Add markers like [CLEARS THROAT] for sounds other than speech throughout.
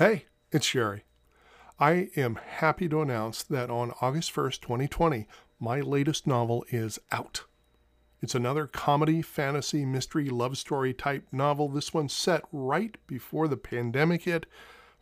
Hey, it's Jerry. I am happy to announce that on August 1st, 2020, my latest novel is out. It's another comedy, fantasy, mystery, love story type novel. This one's set right before the pandemic hit,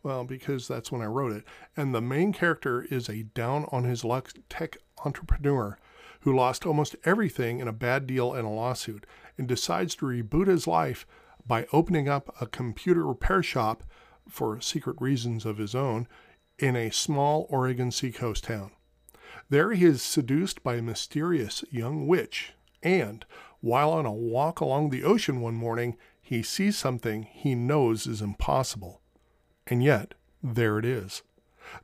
well, because that's when I wrote it. And the main character is a down on his luck tech entrepreneur who lost almost everything in a bad deal and a lawsuit and decides to reboot his life by opening up a computer repair shop for secret reasons of his own in a small Oregon seacoast town. There he is seduced by a mysterious young witch, and while on a walk along the ocean one morning, he sees something he knows is impossible. And yet, there it is.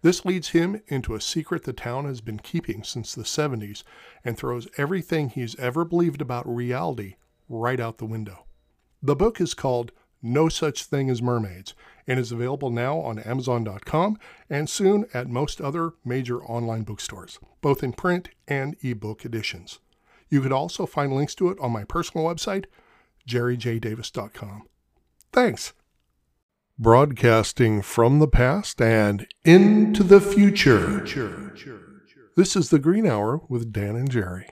This leads him into a secret the town has been keeping since the 70s and throws everything he's ever believed about reality right out the window. The book is called No Such Thing as Mermaids and is available now on Amazon.com and soon at most other major online bookstores, both in print and ebook editions. You could also find links to it on my personal website, jerryjdavis.com. Thanks. Broadcasting from the past and into the future. This is the Green Hour with Dan and Jerry.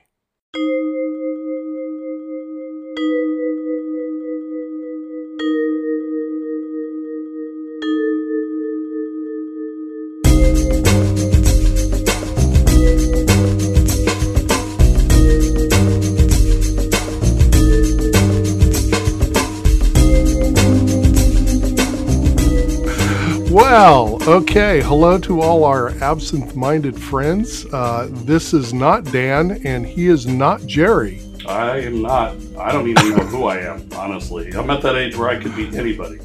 Okay. Hello to all our absent minded friends. Uh, this is not Dan, and he is not Jerry. I am not. I don't even know who I am, honestly. I'm at that age where I could be anybody.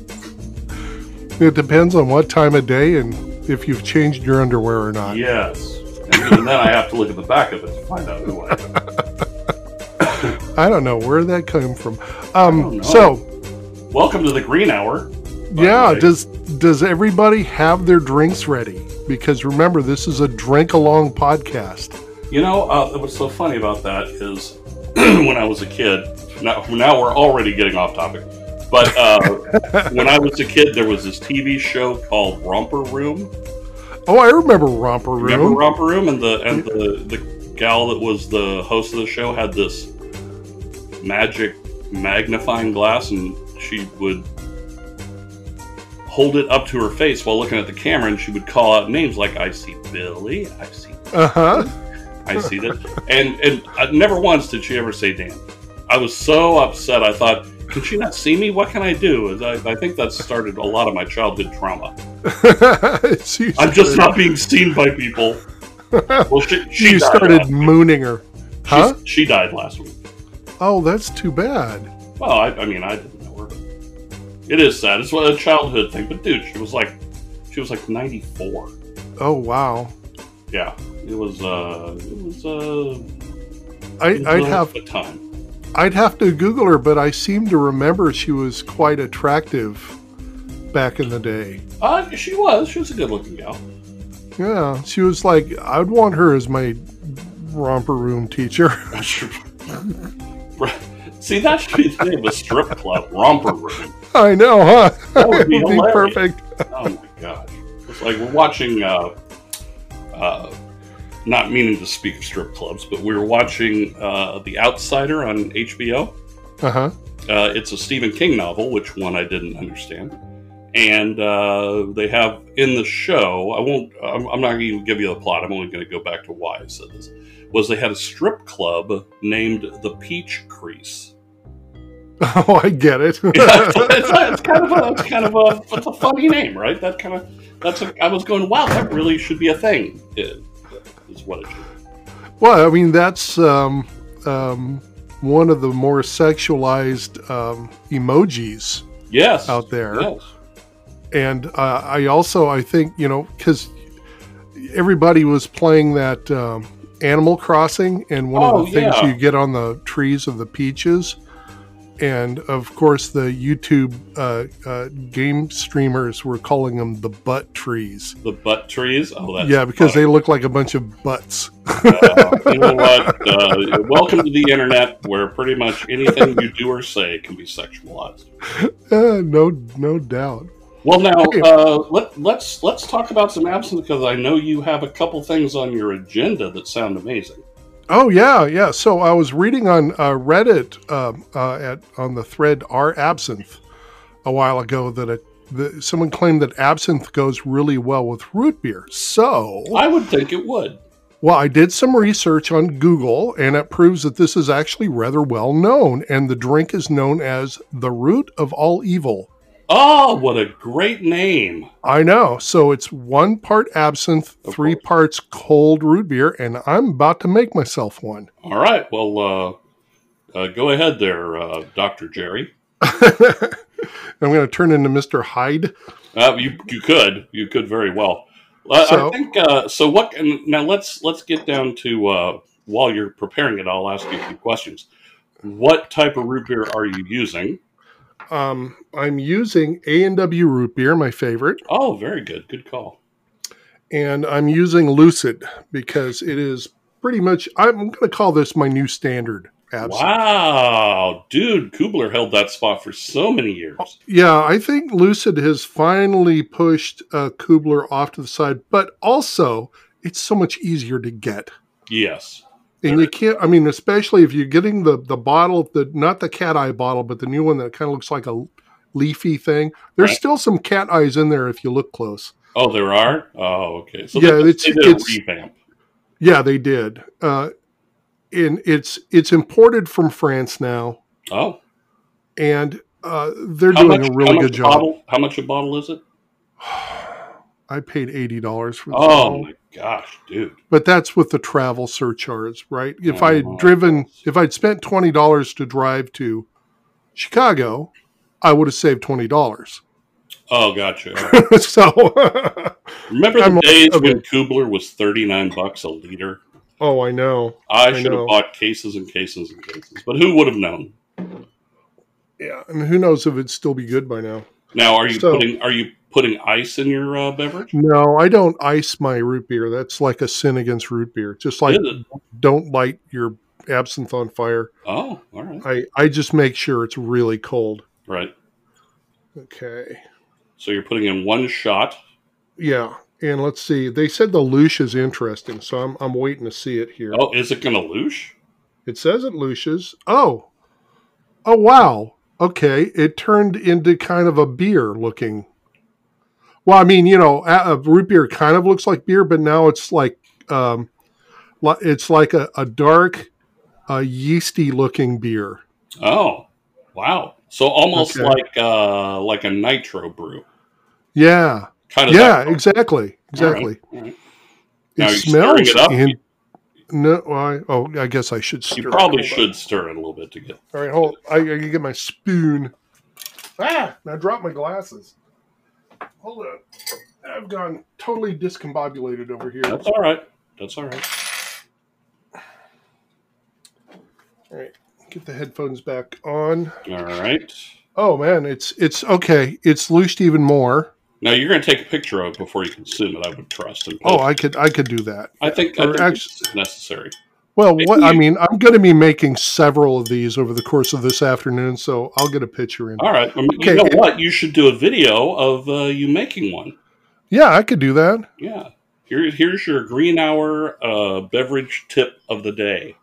It depends on what time of day and if you've changed your underwear or not. Yes. And even then, I have to look at the back of it to find out who I am. [LAUGHS] I don't know where that came from. Um, so, welcome to the Green Hour. Yeah, does does everybody have their drinks ready? Because remember, this is a drink along podcast. You know, uh, what's so funny about that is [CLEARS THROAT] when I was a kid. Now, now we're already getting off topic. But uh, [LAUGHS] when I was a kid, there was this TV show called Romper Room. Oh, I remember Romper Room. Remember Romper Room, and the and the the gal that was the host of the show had this magic magnifying glass, and she would hold it up to her face while looking at the camera, and she would call out names like "I see Billy," "I see," uh huh, "I see that," and and uh, never once did she ever say Dan. I was so upset. I thought, can she not see me? What can I do? I, I think that started a lot of my childhood trauma. [LAUGHS] I'm just not being seen by people. [LAUGHS] Well, she, she you started mooning her, huh? She's, she died last week. Oh, that's too bad. Well, I, I mean, I didn't it is sad. It's a childhood thing, but dude, she was like, she was like ninety four. Oh wow. Yeah, it was. uh It was. uh I, I'd have a time. I'd have to Google her, but I seem to remember she was quite attractive back in the day. Uh, she was. She was a good looking gal. Yeah, she was like I'd want her as my romper room teacher. [LAUGHS] See, that should be the name of a strip club, romper room. I know, huh? That would be, [LAUGHS] be perfect. oh my gosh! It's like we're watching. Uh, uh, not meaning to speak of strip clubs, but we were watching uh, The Outsider on HBO. Uh-huh. Uh, it's a Stephen King novel, which one I didn't understand. And uh, they have in the show, I won't, I'm, I'm not going to give you the plot, I'm only going to go back to why I said this, was they had a strip club named the Peach Crease. [LAUGHS] Oh, I get it. [LAUGHS] yeah, it's, [LAUGHS] it's, it's, kind of a, it's kind of a, it's a funny name, right? That kind of, that's. A, I was going, wow, that really should be a thing. Is what it should. Well, I mean, that's um, um, one of the more sexualized um, emojis. Yes, out there. Yes. And uh, I also, I think, you know, because everybody was playing that um, Animal Crossing, and one oh, of the things yeah. you get on the trees of the peaches and of course the YouTube uh, uh, game streamers were calling them the butt trees. The butt trees? Oh, that's yeah, because funny. they look like a bunch of butts. uh, you know what? [LAUGHS] Uh, welcome to the internet, where pretty much anything you do or say can be sexualized. Uh, no, no doubt. Well, now uh, let, let's let's talk about some absinthe because I know you have a couple things on your agenda that sound amazing. Oh yeah, yeah. So I was reading on uh, Reddit um, uh, at on the thread "Our Absinthe" a while ago that it, the, someone claimed that absinthe goes really well with root beer. So, I would think it would. well, I did some research on Google, and it proves that this is actually rather well known. And the drink is known as the root of all evil. Oh, what a great name! I know. So it's one part absinthe, Of three course. parts cold root beer, and I'm about to make myself one. All right, well, uh, uh, go ahead there, uh, Doctor Jerry. [LAUGHS] I'm going to turn into Mr. Hyde. Uh, you you could you could very well. Uh, So- I think uh, so. What now? Let's let's get down to uh, while you're preparing it. I'll ask you a few questions. What type of root beer are you using? Um, I'm using A and W root beer, my favorite, Oh, very good. Good call. and I'm using Lucid because it is pretty much. I'm going to call this my new standard absinthe. Wow, dude, Kubler held that spot for so many years. Yeah, I think Lucid has finally pushed uh, Kubler off to the side, but also it's so much easier to get. Yes. And you can't. I mean, especially if you're getting the the bottle, the not the cat eye bottle, but the new one that kind of looks like a leafy thing. There's Right. still some cat eyes in there if you look close. Oh, there are. Oh, okay. So Yeah, they, it's- they did it's- a revamp. Yeah, they did. Uh, and it's it's imported from France now, Oh, and uh, they're how doing much? a how really much good a job. Bottle, how much a bottle is it? [SIGHS] I paid eighty dollars for Oh my gosh, dude. but that's with the travel surcharge, right? If I Oh. had driven, if I'd spent twenty dollars to drive to Chicago, I would have saved twenty dollars. Oh, gotcha. [LAUGHS] so, Remember the I'm- days okay. when Kubler was thirty nine bucks a liter? oh, I know. I I should know. have bought cases and cases and cases, but who would have known? Yeah, and who knows if it'd still be good by now. Now, are you So- putting are you putting ice in your uh, beverage? No, I don't ice my root beer. That's like a sin against root beer. Just like don't light your absinthe on fire. Oh, all right, I, I just make sure it's really cold. right. Okay. So you're putting in one shot. Yeah. And let's see. They said the louche is interesting, so I'm, I'm waiting to see it here. Oh, is it going to louche? It says it louches. Oh. Oh, wow. Okay. It turned into kind of a beer looking. Well, I mean, you know, a, a root beer kind of looks like beer, but now it's like, um, it's like a, a dark, uh, yeasty looking beer. Oh, wow. So almost Okay. like uh, like a nitro brew, Yeah. kind of. Yeah, exactly. Exactly. all right. It Now, smells it in- no, I, oh, I guess I should stir. You probably on. should stir it a little bit to get. All right, hold. I, I can get my spoon. Ah! I dropped my glasses. Hold on. I've gone totally discombobulated over here. That's all right. That's all right. All right, get the headphones back on. All right. Oh man, it's it's okay. It's louched even more. Now you're going to take a picture of it before you consume it. I would trust. And Oh. I could I could do that. I think, I think actu- it's necessary. Well, Maybe what I mean, I'm going to be making several of these over the course of this afternoon, so I'll get a picture in. All right. I mean, Okay, You know what? You should do a video of uh, you making one. Yeah, I could do that. Yeah. Here, here's your green hour uh, beverage tip of the day.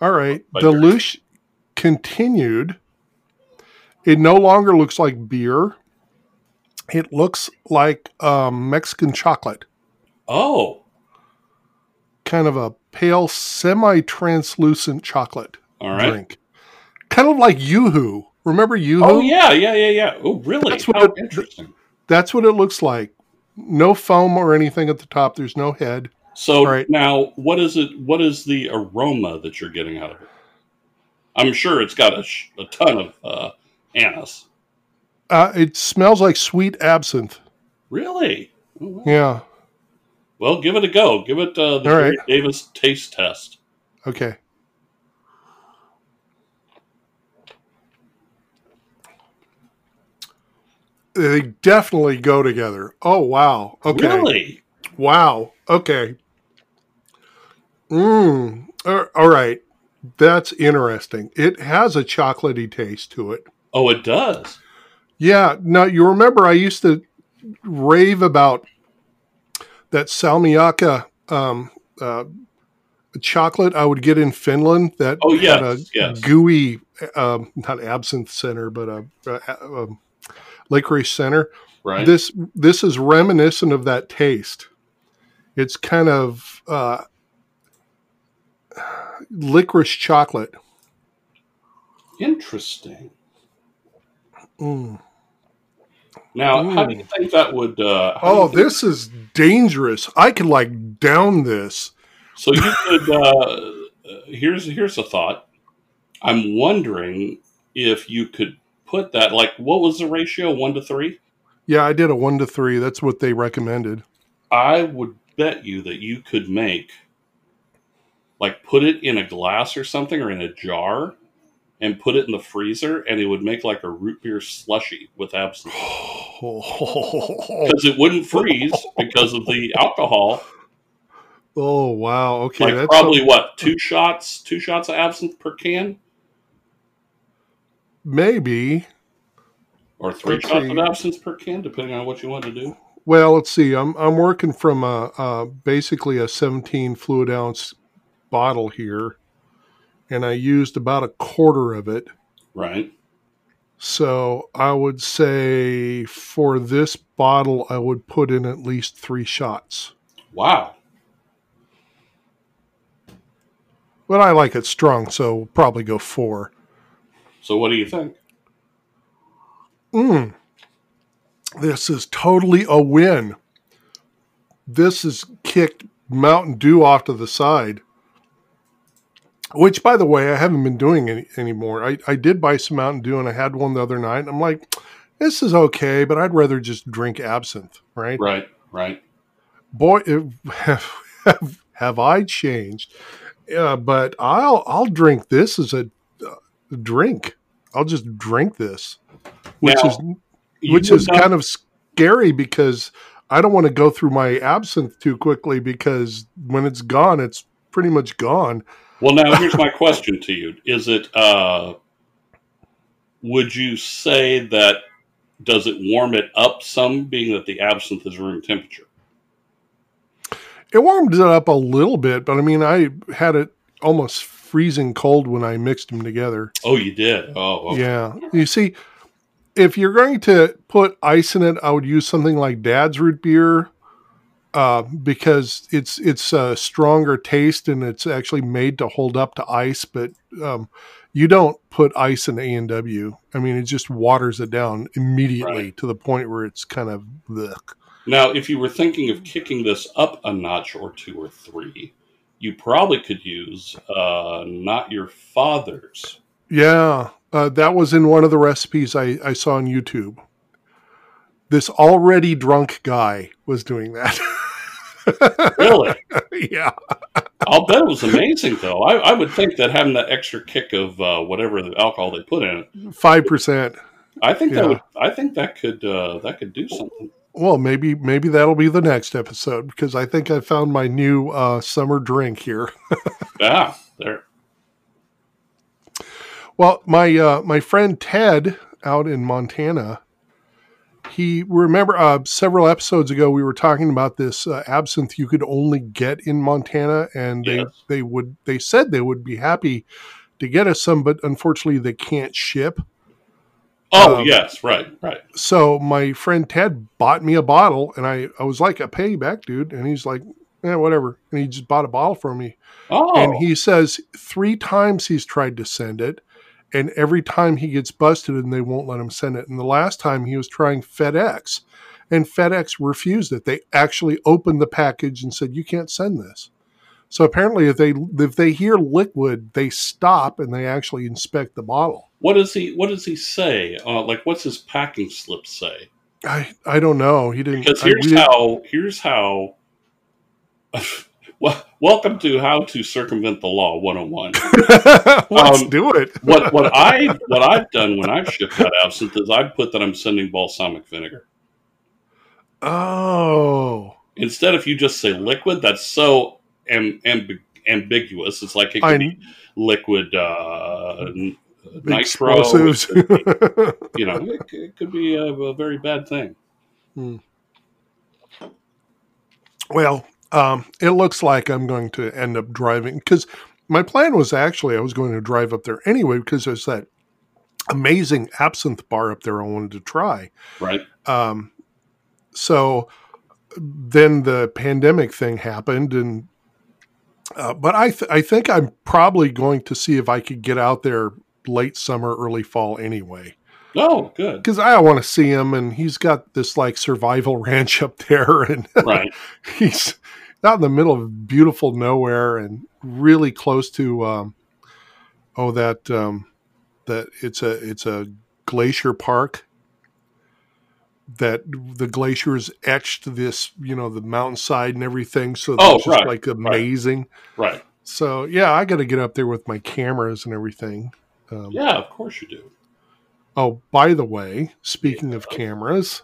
All right. Like the louche continued. It no longer looks like beer. It looks like um, Mexican chocolate, Oh, kind of a pale, semi-translucent chocolate all right. drink, kind of like YooHoo. Remember YooHoo? Oh yeah, yeah, yeah, yeah. Oh, really? That's what How it- interesting. That's what it looks like. No foam or anything at the top. There's no head. So Right. now, what is it? What is the aroma that you're getting out of it? I'm sure it's got a, sh- a ton of uh, anise. Uh, it smells like sweet absinthe. Really? Oh, wow. Yeah. Well, give it a go. Give it uh, the right. Davis taste test. Okay. They definitely go together. Oh wow. Okay. Really? Wow. Okay. Mmm. All right. That's interesting. It has a chocolatey taste to it. Oh, it does. Yeah. Now you remember I used to rave about that salmiakka um, uh, chocolate I would get in Finland. That Oh, yes, had a yes. gooey, um, not absinthe center, but a, a, a, licorice center. Right. This this is reminiscent of that taste. It's kind of uh, licorice chocolate. Interesting. Mm. Now, how do you think that would? Uh, Oh, this is dangerous. I could like down this. So you could. Uh, here's here's a thought. I'm wondering if you could put that. Like, what was the ratio? One to three. Yeah, I did a one to three. That's what they recommended. I would bet you that you could make, like, put it in a glass or something, or in a jar, and put it in the freezer, and it would make like a root beer slushy with absinthe. [LAUGHS] Because it wouldn't freeze because of the alcohol. Oh wow. Okay, like that's probably some- what two shots, two shots of absinthe per can, maybe. or three Let's shots see. of absinthe per can, depending on what you want to do. Well, let's see. I'm I'm working from a, a basically a 17 fluid ounce bottle here, and I used about a quarter of it. Right. So I would say for this bottle, I would put in at least three shots. Wow. But I like it strong, so we'll probably go four. So what do you think? Mm. This is totally a win. This has kicked Mountain Dew off to the side. Which, by the way, I haven't been doing any anymore. I, I did buy some Mountain Dew and I had one the other night. And I'm like, this is okay, but I'd rather just drink absinthe, right? Right. Right. Boy, it, [LAUGHS] have, have, have I changed? Uh, but I'll I'll drink this as a uh, drink. I'll just drink this, which Now, is which is kind of scary because I don't want to go through my absinthe too quickly because when it's gone, it's pretty much gone. Well, now here's my question to you: Is it? uh Would you say that? Does it warm it up some, being that the absinthe is room temperature? It warmed it up a little bit, but I mean, I had it almost freezing cold when I mixed them together. Oh, you did. Oh, okay. Yeah. You see, if you're going to put ice in it, I would use something like Dad's root beer uh, because it's it's a stronger taste and it's actually made to hold up to ice. But um, you don't put ice in A and W. I mean, it just waters it down immediately Right. to the point where it's kind of ugh. Now, if you were thinking of kicking this up a notch or two or three, you probably could use uh, not your father's. Yeah, uh, that was in one of the recipes I, I saw on YouTube. This already drunk guy was doing that. [LAUGHS] Really? [LAUGHS] yeah. I'll bet it was amazing, though. I, I would think that having that extra kick of uh, whatever the alcohol they put in it, Five percent. I think Yeah. that would. I think that could uh, that could do something. Well, maybe maybe that'll be the next episode because I think I found my new uh, summer drink here. Yeah, [LAUGHS] there. Well, my uh, my friend Ted out in Montana, he remember uh, several episodes ago we were talking about this uh, absinthe you could only get in Montana, and they Yes. they would they said they would be happy to get us some, but unfortunately they can't ship. Oh Um, yes, right, right. So my friend Ted bought me a bottle, and I I was like, a payback dude," and he's like, "Yeah, whatever," and he just bought a bottle for me. Oh, And he says three times he's tried to send it, and every time he gets busted and they won't let him send it. And the last time he was trying FedEx, and FedEx refused it. They actually opened the package and said, "You can't send this." So apparently, if they if they hear liquid, they stop and they actually inspect the bottle. what does he? What does he say? Uh, like, what's his packing slip say? I I don't know. He didn't. Because here's didn't- how. Here's how. [LAUGHS] well, welcome to how to circumvent the law 101. [LAUGHS] Let's Um, do it. [LAUGHS] what what I what I've done when I've shipped out absinthe is I've put that I'm sending balsamic vinegar Oh, instead. If you just say liquid, that's so am, ambi- ambiguous. It's like it could I be liquid uh, nitro. explosives. could be- [LAUGHS] you know, it, it could be a, a very bad thing. Hmm. Well, um, it looks like I'm going to end up driving because my plan was actually I was going to drive up there anyway because there's that amazing absinthe bar up there I wanted to try. Right. Um, so then the pandemic thing happened, and uh, but I th- I think I'm probably going to see if I could get out there late summer, early fall anyway. Oh, good. Because I want to see him, and he's got this like survival [LAUGHS] ranch up there, and Right. [LAUGHS] he's out in the middle of beautiful nowhere and really close to um, oh that um, that it's a it's a glacier park that the glaciers etched this you know the mountainside and everything so Oh, it's just right, like amazing Right. so yeah i got to get up there with my cameras and everything um, Yeah, of course you do. oh by the way speaking of cameras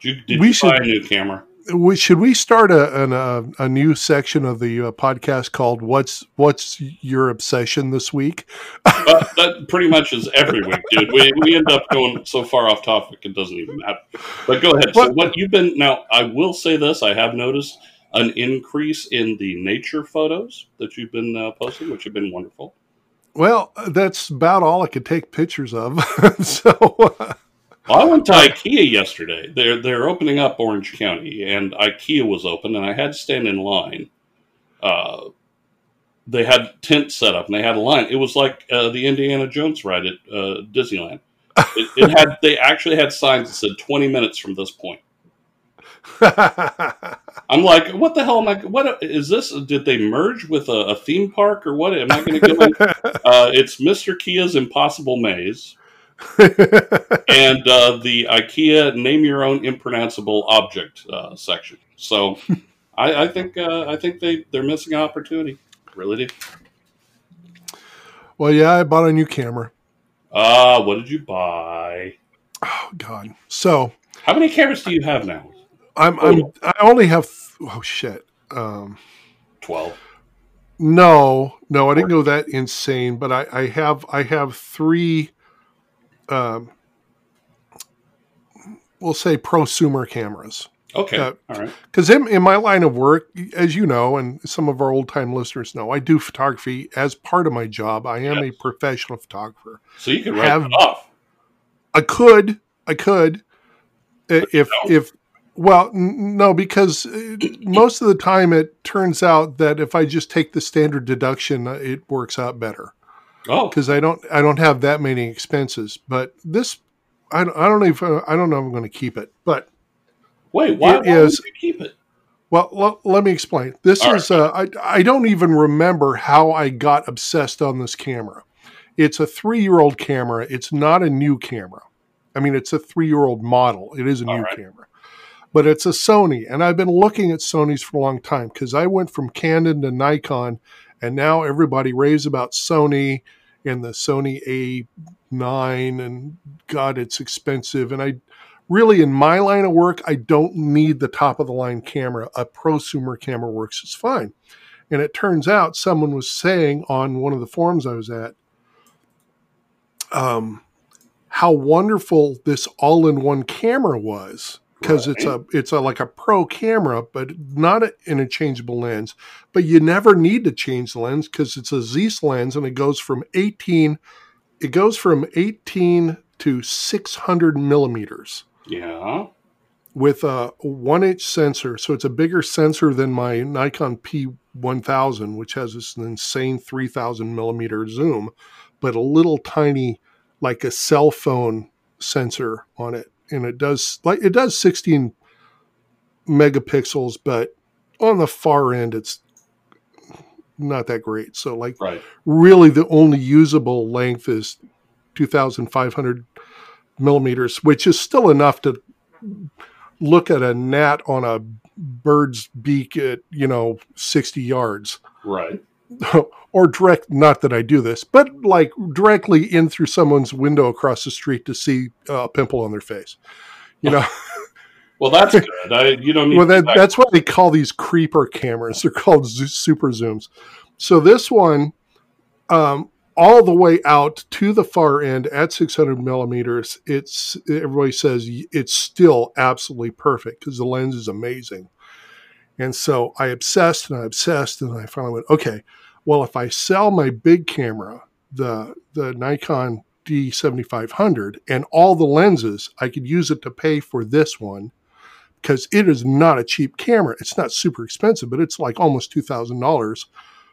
Did you, did We you should- buy a new camera? We, should we start a, an, a a new section of the uh, podcast called "What's What's Your Obsession This Week"? Uh, that pretty much is every week, dude. We, we end up going so far off topic it doesn't even matter. But go ahead. So What- what you've been now? I will say this: I have noticed an increase in the nature photos that you've been uh, posting, which have been wonderful. Well, that's about all I could take pictures of. [LAUGHS] so uh, I went to IKEA yesterday. They're they're opening up Orange County, and IKEA was open, and I had to stand in line. Uh, they had tents set up, and they had a line. It was like uh, the Indiana Jones ride at uh, Disneyland. It, it had [LAUGHS] they actually had signs that said twenty minutes from this point. I'm like, what the hell am I? What is this? Did they merge with a, a theme park or what? Am I going to go? in? Uh, it's Mr. Kia's Impossible Maze [LAUGHS] and uh, the IKEA Name Your Own Impronounceable Object uh, section. So, I, I think uh, I think they they're missing an opportunity. Really do. well, yeah, I bought a new camera. Uh, what did you buy? Oh God! So How many cameras do you have now? I'm I'm I only have oh shit. Um, Twelve. no, no, I didn't go that insane, but I I have I have three. Um, we'll say prosumer cameras. Okay. Uh, All right. Because in, in my line of work, as you know, and some of our old time listeners know, I do photography as part of my job. I am a professional photographer. So you can write have- it off. I could, I could, i- if don't. if well, n- no, because uh, most of the time it turns out that if I just take the standard deduction, uh, it works out better Oh, because I don't I don't have that many expenses. But this, I don't, I don't know if uh, I don't know if I'm going to keep it, but wait. Why, it why would is- you keep it? Well, l- let me explain. This All is, uh, I, I don't even remember how I got obsessed on this camera. It's a three year old camera. It's not a new camera. I mean, it's a three year old model. It is a All new right. camera, but it's a Sony. And I've been looking at Sony's for a long time because I went from Canon to Nikon, and now everybody raves about Sony and the Sony A9. And God, it's expensive. And I, really in my line of work i don't need the top of the line camera a prosumer camera works just fine and it turns out someone was saying on one of the forums i was at um, how wonderful this all-in-one camera was because it's a it's a like a pro camera but not an interchangeable lens but you never need to change the lens because it's a zeiss lens and it goes from 18 it goes from 18 to 600 millimeters Yeah. with a one inch sensor. So it's a bigger sensor than my Nikon P1000, which has this insane 3000 millimeter zoom, but a little tiny, like a cell phone sensor on it. And it does like it does 16 megapixels, but on the far end, it's not that great. So like Right. really the only usable length is 2500 millimeters which is still enough to look at a gnat on a bird's beak at you know 60 yards Right. [LAUGHS] or direct not that i do this but like directly in through someone's window across the street to see a pimple on their face you know [LAUGHS] Well, that's good. I you don't need. well, that, that's why they call these creeper cameras. They're called zo- super zooms. So this one, um, all the way out to the far end at 600 millimeters, it's everybody says it's still absolutely perfect because the lens is amazing. And so I obsessed and I obsessed, and I finally went, okay, well, if I sell my big camera, the the Nikon D7500, and all the lenses, I could use it to pay for this one because it is not a cheap camera. It's not super expensive, but it's like almost two thousand dollars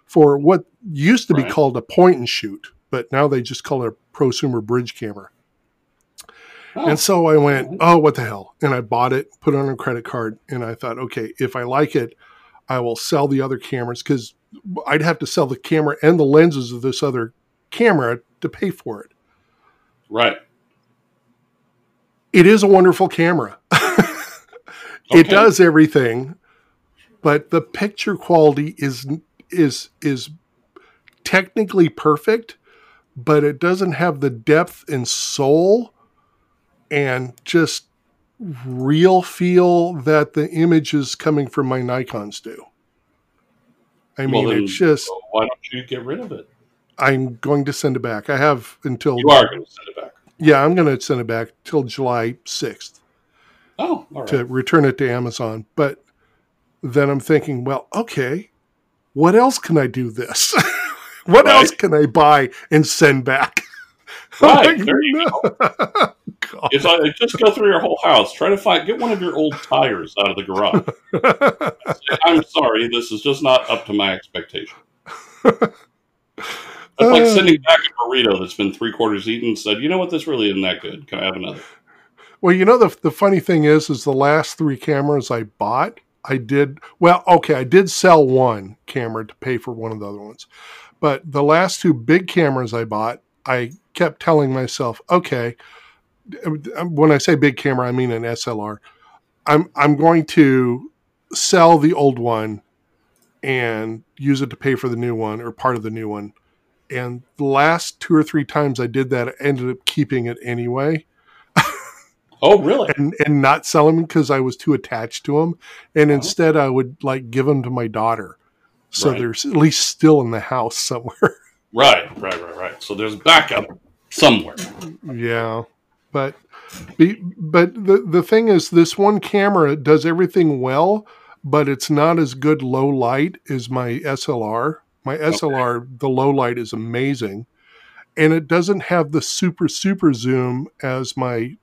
for what used to be Right. called a point and shoot, but now they just call it a prosumer bridge camera. Oh, And so I went, oh, what the hell? And I bought it, put it on a credit card, and I thought, okay, if I like it, I will sell the other cameras because I'd have to sell the camera and the lenses of this other camera to pay for it. right. It is a wonderful camera. [LAUGHS] Okay. It does everything, but the picture quality is is is technically perfect, but it doesn't have the depth and soul and just real feel that the images coming from my Nikons do. I mean, Well, it's just So why don't you get rid of it? I'm going to send it back. I have until You are going to send it back. yeah, I'm going to send it back till July 6th. Oh, all right. to return it to Amazon. But then I'm thinking, well, okay, what else can I do this? [LAUGHS] what Right. else can I buy and send back? [LAUGHS] Right, there you go. [LAUGHS] God. It's like, just go through your whole house. Try to find get one of your old tires out of the garage. Say, [LAUGHS] I'm sorry, this is just not up to my expectation. That's like Uh. sending back a burrito that's been three quarters eaten and said, you know what, this really isn't that good. Can I have another? well, you know the the funny thing is, is the last three cameras I bought, I did well. Okay, I did sell one camera to pay for one of the other ones, but the last two big cameras I bought, I kept telling myself, okay, Um, when I say big camera, I mean an SLR. I'm I'm going to sell the old one and use it to pay for the new one or part of the new one. And the last two or three times I did that, I ended up keeping it anyway Oh, really? and, and not sell them because I was too attached to them. And Oh. instead, I would like give them to my daughter. So Right. they're at least still in the house somewhere. [LAUGHS] Right, right, right, right. So there's backup somewhere. Yeah, but be, but the the thing is, this one camera does everything well, but it's not as good low light as my SLR. My SLR, the low light is amazing, and it doesn't have the super super zoom as my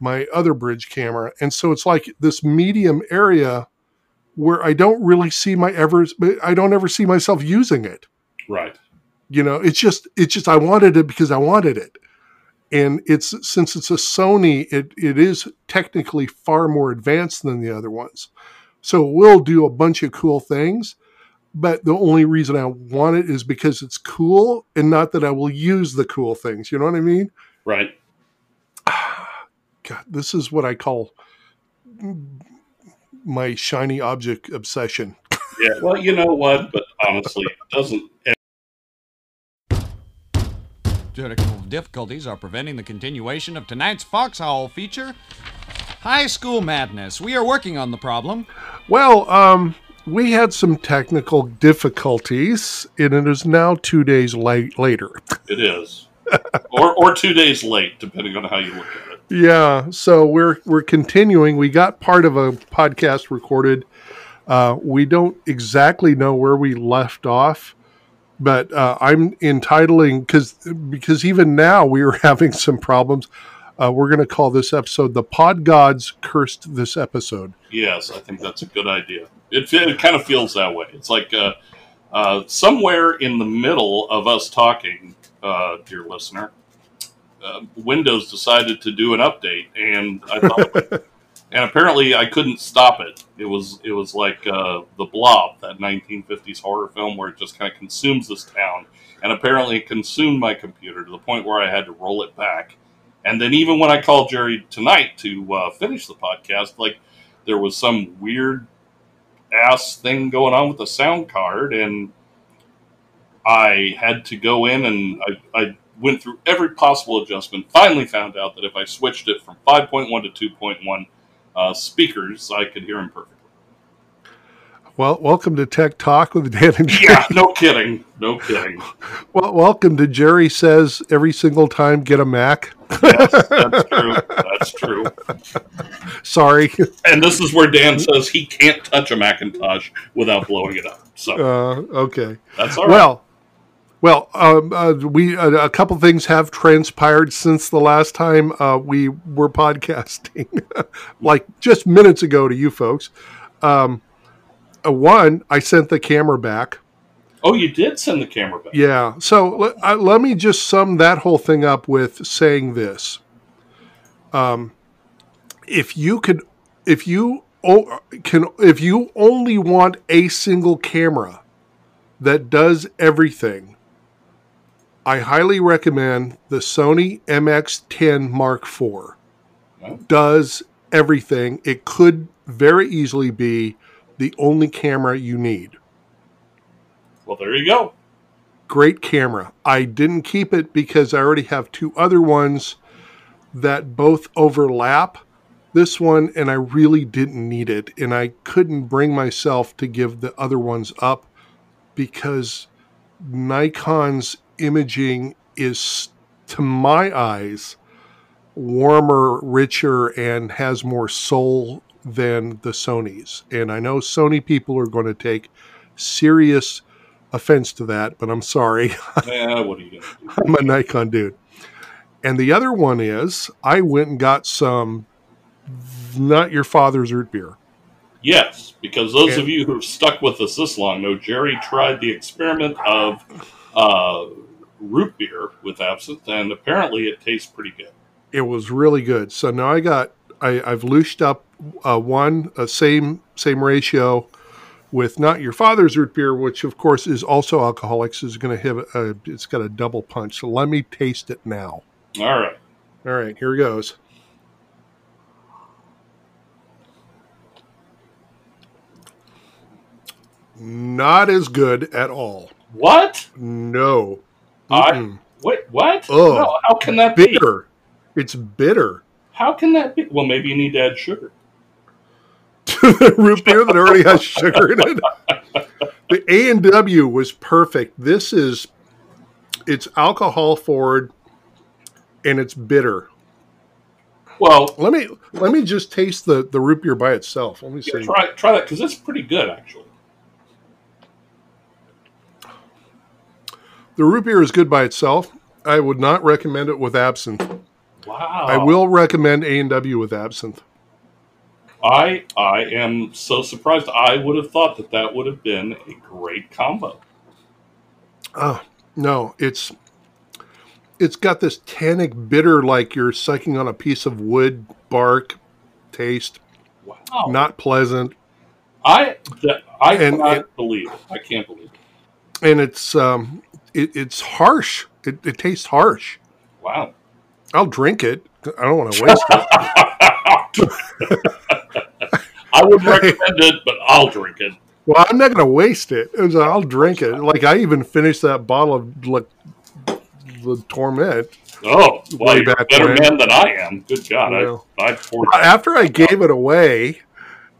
my other bridge camera, and so it's like this medium area where I don't really see my ever I don't ever see myself using it. Right. you know it's just it's just i wanted it because i wanted it and it's since it's a sony it it is technically far more advanced than the other ones so it will do a bunch of cool things but the only reason i want it is because it's cool and not that i will use the cool things you know what i mean Right. [SIGHS] god this is what i call my shiny object obsession [LAUGHS] Yeah. Well, you know what? But honestly, it doesn't. Technical difficulties are preventing the continuation of tonight's Foxhole feature. High School Madness. We are working on the problem. Well, um, we had some technical difficulties, and it is now two days late later. It is. [LAUGHS] or, or two days late, depending on how you look at it. Yeah, so we're we're continuing. We got part of a podcast recorded. Uh, we don't exactly know where we left off, but uh, I'm entitling because because even now we are [LAUGHS] having some problems. Uh, we're going to call this episode "The Pod Gods Cursed This Episode." Yes, I think that's a good idea. It, it kind of feels that way. It's like uh, uh, somewhere in the middle of us talking, uh, dear listener, uh, Windows decided to do an update, and I thought, [LAUGHS] and apparently I couldn't stop it. It was it was like uh, the Blob, that 1950s horror film where it just kind of consumes this town, and apparently it consumed my computer to the point where I had to roll it back. And then even when I called Jerry tonight to uh, finish the podcast, like there was some weird ass thing going on with the sound card, and I had to go in and I, I went through every possible adjustment. Finally, found out that if I switched it from 5.1 to 2.1 uh, speakers, I could hear him perfectly. Well, welcome to Tech Talk with Dan and Jerry. Yeah, no kidding. No kidding. Well, welcome to Jerry says every single time get a Mac. Yes, that's [LAUGHS] true. That's true. Sorry. And this is where Dan says he can't touch a Macintosh without blowing it up. So Uh, okay. that's all right. Well, well, um, uh, we uh, a couple things have transpired since the last time uh, we were podcasting, [LAUGHS] like just minutes ago to you folks. Um, uh, one, I sent the camera back. oh, you did send the camera back. Yeah. So let, let me just sum that whole thing up with saying this. Um, if you could, if you o- can, if you only want a single camera that does everything, I highly recommend the Sony RX10 Mark IV. Oh. Does everything. It could very easily be the only camera you need Well, there you go. great camera. I didn't keep it because I already have two other ones that both overlap this one, and I really didn't need it. And I couldn't bring myself to give the other ones up because Nikon's imaging is, to my eyes, warmer, richer, and has more soul than the Sony's. And I know Sony people are going to take serious offense to that, but I'm sorry. [LAUGHS] Yeah, what are you gonna do? I'm a Nikon dude. And the other one is I went and got some not your father's root beer. Yes, because those And- of you who have stuck with us this long know Jerry tried the experiment of uh, root beer with absinthe, and apparently it tastes pretty good. It was really good. So now I got I, I've louched up uh, one a same same ratio with not your father's root beer, which of course is also alcoholics. Is going to have a it's got a double punch. So let me taste it now. All right. All right, here goes. Not as good at all. What? No. I Mm-mm. wait. What? Ugh. No, how can that be? bitter. It's bitter. How can that be? Well, maybe you need to add sugar. to [LAUGHS] the root beer that already has sugar in it. The A and W was perfect. This is it's alcohol forward and it's bitter. Well, Let me let me just taste the the root beer by itself. Let me yeah, see. try try that because it's pretty good actually. The root beer is good by itself. I would not recommend it with absinthe. Wow. I will recommend A and W with absinthe. I I am so surprised. I would have thought that that would have been a great combo. Oh no, it's it's got this tannic bitter, like you're sucking on a piece of wood bark taste. Wow. Not pleasant, I I And- cannot and- believe it. I can't believe it. and it's um, it, it's harsh. It, it tastes harsh. Wow. I'll drink it. I don't want to waste it. [LAUGHS] [LAUGHS] I would recommend it, but I'll drink it. Well, I'm not going to waste it. It was- I'll drink it. Like I even finished that bottle of like the Tourment. Oh, well, Way you're a back better when. man than I am. Good God. I, I poured After I gave it away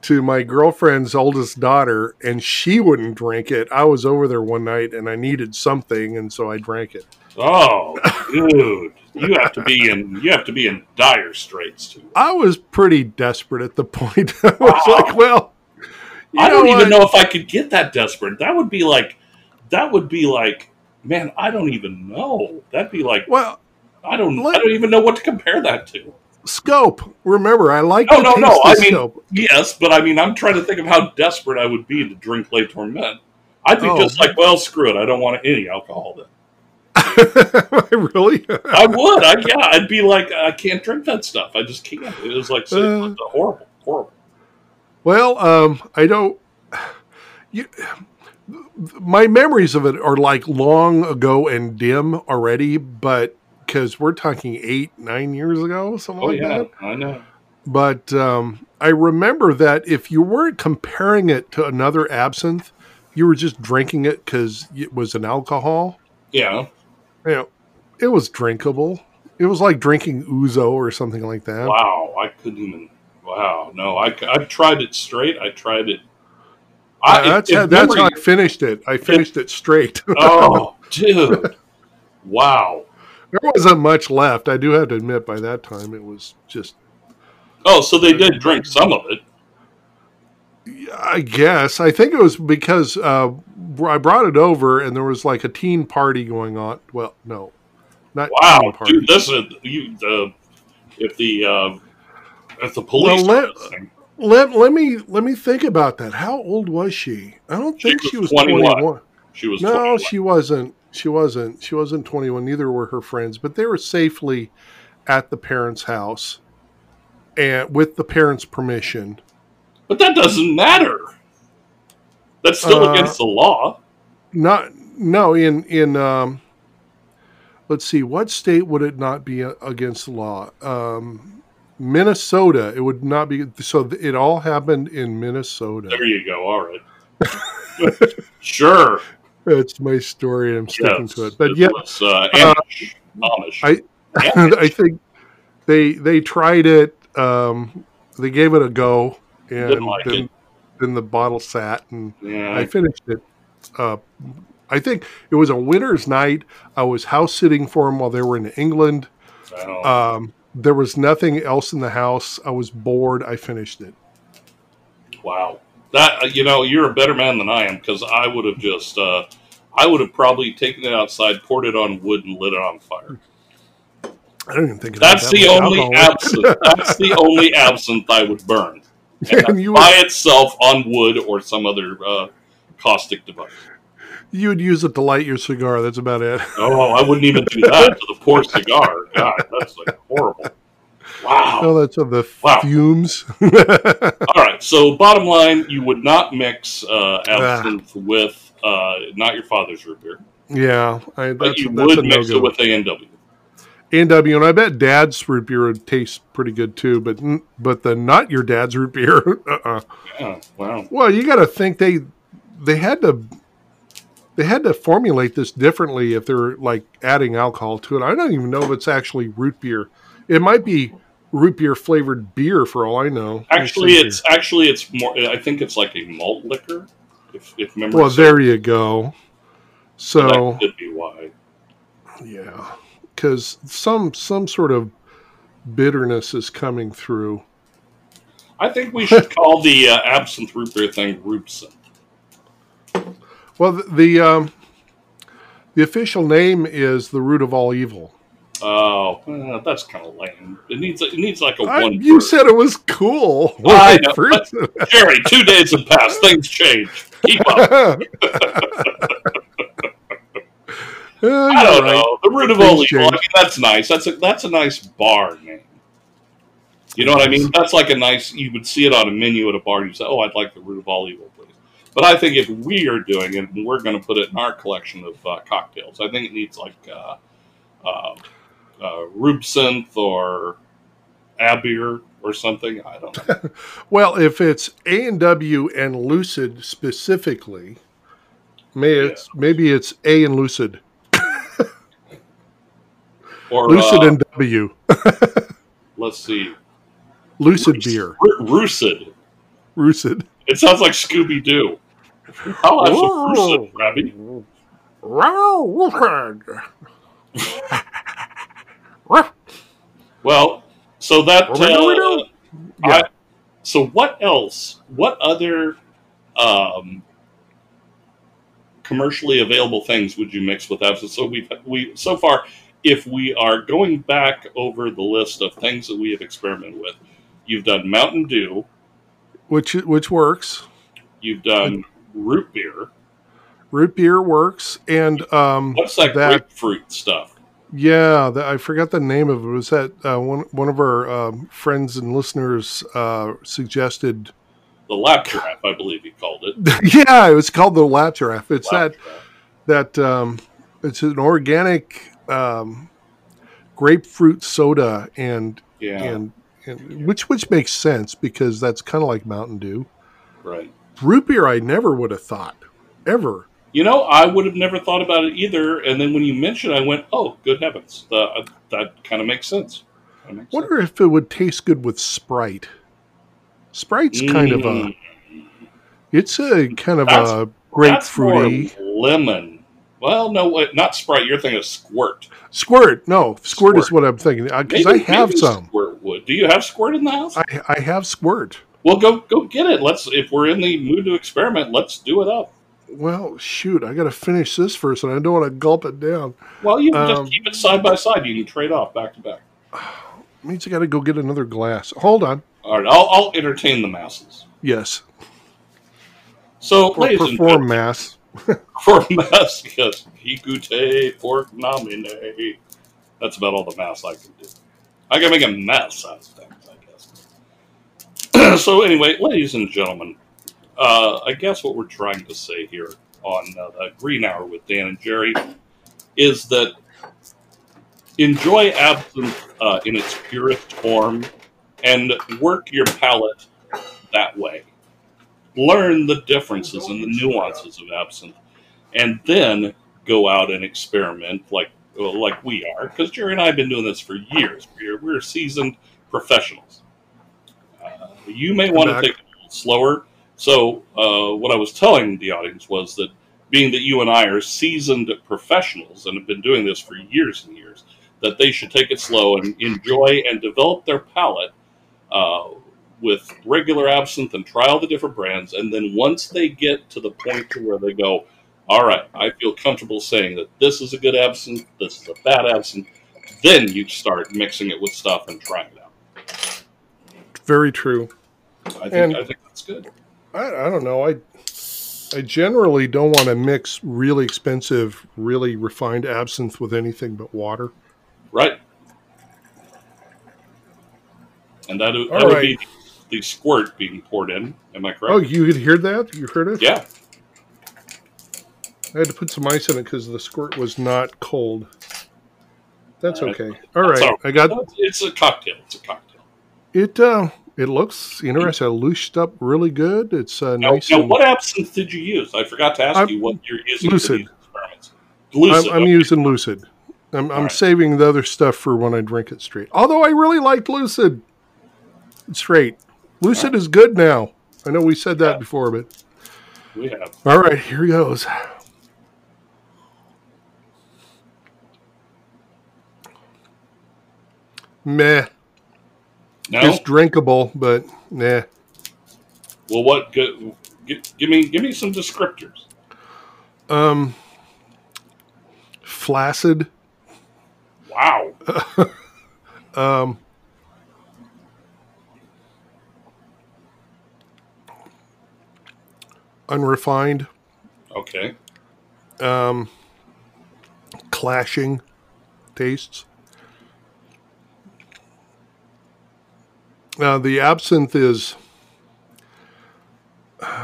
to my girlfriend's oldest daughter, and she wouldn't drink it, I was over there one night and I needed something, and so I drank it. Oh, dude. You have to be in you have to be in dire straits too. I was pretty desperate at the [LAUGHS] point. I was Wow. like, well, I don't even know if I could get that desperate. That would be like that would be like man, I don't even know. That'd be like Well, I don't Let- I don't even know what to compare that to. Scope. Remember, I like the no, no. I mean scope. yes, but I mean I'm trying to think of how desperate I would be to drink Le Tourment. I'd be Oh. just like, well, screw it. I don't want any alcohol then. [LAUGHS] really? I would. I yeah. I'd be like, I can't drink that stuff. I just can't. It was like so- Uh. horrible, horrible. Well, um, I don't. [SIGHS] You, my memories of it are like long ago and dim already, but because we're talking eight, nine years ago, something Oh like yeah, that. I know. But um, I remember that if you weren't comparing it to another absinthe, you were just drinking it because it was an alcohol. Yeah. You know, it was drinkable. It was like drinking ouzo or something like that. Wow, I couldn't even. Wow, no, I I tried it straight. I tried it I, that's if how, that's how I finished it. I finished it straight. oh, [LAUGHS] dude! Wow. There wasn't much left. I do have to admit, by that time it was just. Oh, so they did drink some of it. I guess I think it was because uh, I brought it over and there was like a teen party going on. Well, no, not Wow, party. dude! This is you. The if the uh, if the police Well, let- Let let me let me think about that. How old was she? I don't She think was she was 21. twenty one. she was No, 21. she wasn't. She wasn't. She wasn't 21. Neither were her friends, but they were safely at the parents' house and with the parents' permission. But that doesn't matter. That's still Uh, against the law. Not no in in um let's see what state would it not be against the law? Um Minnesota. It would not be so it all happened in Minnesota. There you go. All right. [LAUGHS] sure. That's my story and I'm sticking Yes. to it. But yeah, was, uh, Amish. Amish. I- [LAUGHS] Amish. I think they they tried it. Um, they gave it a go, and like then, it. then the bottle sat, and yeah. I finished it. Uh, I think it was a winter's night. I was house sitting for them while they were in England. Well, Um, there was nothing else in the house. I was bored. I finished it. wow. That uh, you know, you're a better man than I am because I would have just, uh, I would have probably taken it outside, poured it on wood, and lit it on fire. I don't even think That's that the only alcohol. absinthe. That's the [LAUGHS] only absinthe I would burn. And And you by would, itself on wood or some other uh, caustic device. you would use it to light your cigar. That's about it. Oh, I wouldn't even do that to the poor cigar. God, that's like horrible. Wow. Oh, that's of the Wow. fumes. All right. So, bottom line, you would not mix uh, Ah. absinthe with uh, not your father's root beer, yeah, I, but you that's would a mix no-go. it with A and W. A&W, and I bet Dad's root beer would taste pretty good too. But but the not your dad's root beer. [LAUGHS] uh-uh. Yeah. Wow. Well, you got to think they they had to they had to formulate this differently if they're like adding alcohol to it. I don't even know if it's actually root beer. It might be root beer flavored beer for all I know. Actually, see it's actually it's more. I think it's like a malt liquor. If if memory well, there you go. so that could be why. yeah, because some some sort of bitterness is coming through. I think we should [LAUGHS] call the uh, absinthe root beer thing Roopson. Well, the the, um, the official name is the root of all evil. Oh, uh, that's kind of lame. It needs it needs like a I- one. you word. said it was cool. I know, Jerry, two days have passed. Things change. Keep up. Uh, I don't right. know. The root of Things all evil. I mean, that's nice. That's a that's a nice bar name. You know what I mean? That's like a nice. You would see it on a menu at a bar. You say, "Oh, I'd like the root of all evil, please." But I think if we are doing it, and we're going to put it in our collection of uh, cocktails, I think it needs like uh, uh, uh, Rubsynth or Abeer or something. I don't know. [LAUGHS] Well, if it's A and W and Lucid specifically, may it's maybe it's A and Lucid, [LAUGHS] Or Lucid uh, and W, [LAUGHS] let's see, Lucid beer, Ru- Rucid. Lucid. It sounds like Scooby Doo. I'll have some Whoa. Rucid. Well, so that. Uh, Yeah. I, so what else? What other um, commercially available things would you mix with absinthe? So we've we so far, if we are going back over the list of things that we have experimented with, you've done Mountain Dew, which which works. you've done root beer. Root beer works, and um, What's that, That- grapefruit stuff? Yeah, the, I forgot the name of it. It was that uh, one one of our um, friends and listeners uh, suggested? The lap giraffe, I believe he called it. [LAUGHS] yeah, it was called the lap giraffe. It's Lap that giraffe. that um, it's an organic um, grapefruit soda and Yeah, and, and which which makes sense because that's kind of like Mountain Dew. right. Root beer, I never would have thought ever. You know, I would have never thought about it either. And then when you mentioned, I went, "Oh, good heavens, the, that kind of makes sense." Makes Wonder if it would taste good with Sprite. Sprite's kind of a Mm. It's a kind of That's- a grapefruity lemon. Well, no, not Sprite. You're thinking of Squirt. squirt. No, squirt, is what I'm thinking because I have some. Squirt would. Do you have Squirt in the house? I, I have squirt. well, go go get it. Let's. If we're in the mood to experiment, let's do it up. Well, shoot, I got to finish this first, and I don't want to gulp it down. Well, you can Um, just keep it side by side. You can trade off back to back. [SIGHS] means I got to go get another glass. Hold on. All right, I'll, I'll entertain the masses. Yes, So, ladies [LAUGHS] perform mass. for mass, yes, Hikute pork nomine. That's about all the mass I can do. I can make a mess out of things, I guess. [CLEARS THROAT] so, anyway, ladies and gentlemen, uh, I guess what we're trying to say here on uh, the Green Hour with Dan and Jerry is that enjoy absinthe uh, in its purest form and work your palate that way. Learn the differences and the nuances of absinthe, and then go out and experiment like well, like we are. Because Jerry and I have been doing this for years. We're, we're seasoned professionals. Uh, you may want to take it slower. So, uh, what I was telling the audience was that being that you and I are seasoned professionals and have been doing this for years and years, that they should take it slow and enjoy and develop their palate uh, with regular absinthe and try all the different brands. And then once they get to the point to where they go, all right, I feel comfortable saying that this is a good absinthe, this is a bad absinthe, then you start mixing it with stuff and trying it out. Very true. I think And- I think that's good. I, I don't know. I I generally don't want to mix really expensive, really refined absinthe with anything but water. Right. And that, that would right. be the squirt being poured in. Am I correct? Oh, you could hear that? You heard it? Yeah. I had to put some ice in it because the squirt was not cold. That's okay. All right, all I got It's a cocktail. It's a cocktail. it. Uh, it looks interesting. Louched up really good. It's uh, Now, nice. now, and- what absinthe did you use? I forgot to ask I'm- you what you're using Lucid. for these experiments. Lucid. I'm, I'm okay. using Lucid. I'm, I'm Alright. saving the other stuff for when I drink it straight. Although I really liked Lucid straight. Lucid is good now. I know we said that Yeah. before, but We have. all right, here goes. Meh. No. It's drinkable, but nah. well, what? Go, gi- give me give me some descriptors. Um, flaccid. Wow. [LAUGHS] Um, unrefined. Okay. Um, clashing tastes. Uh, the absinthe is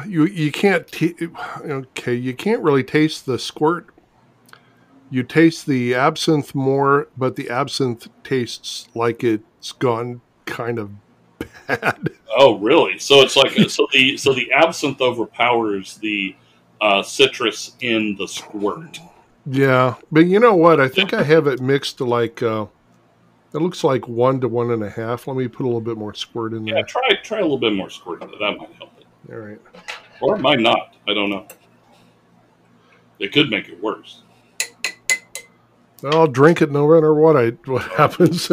you you can't t- okay you can't really taste the squirt. You taste the absinthe more, but the absinthe tastes like it's gone kind of bad. [LAUGHS] Oh, really? So it's like so the so the absinthe overpowers the uh, citrus in the squirt. Yeah, but you know what? I think I have it mixed like uh, it looks like one to one and a half. Let me put a little bit more squirt in Yeah, there. Yeah, try try a little bit more squirt. That might help it, All right. or it might not. I don't know. It could make it worse. I'll drink it no matter what I what [LAUGHS] happens.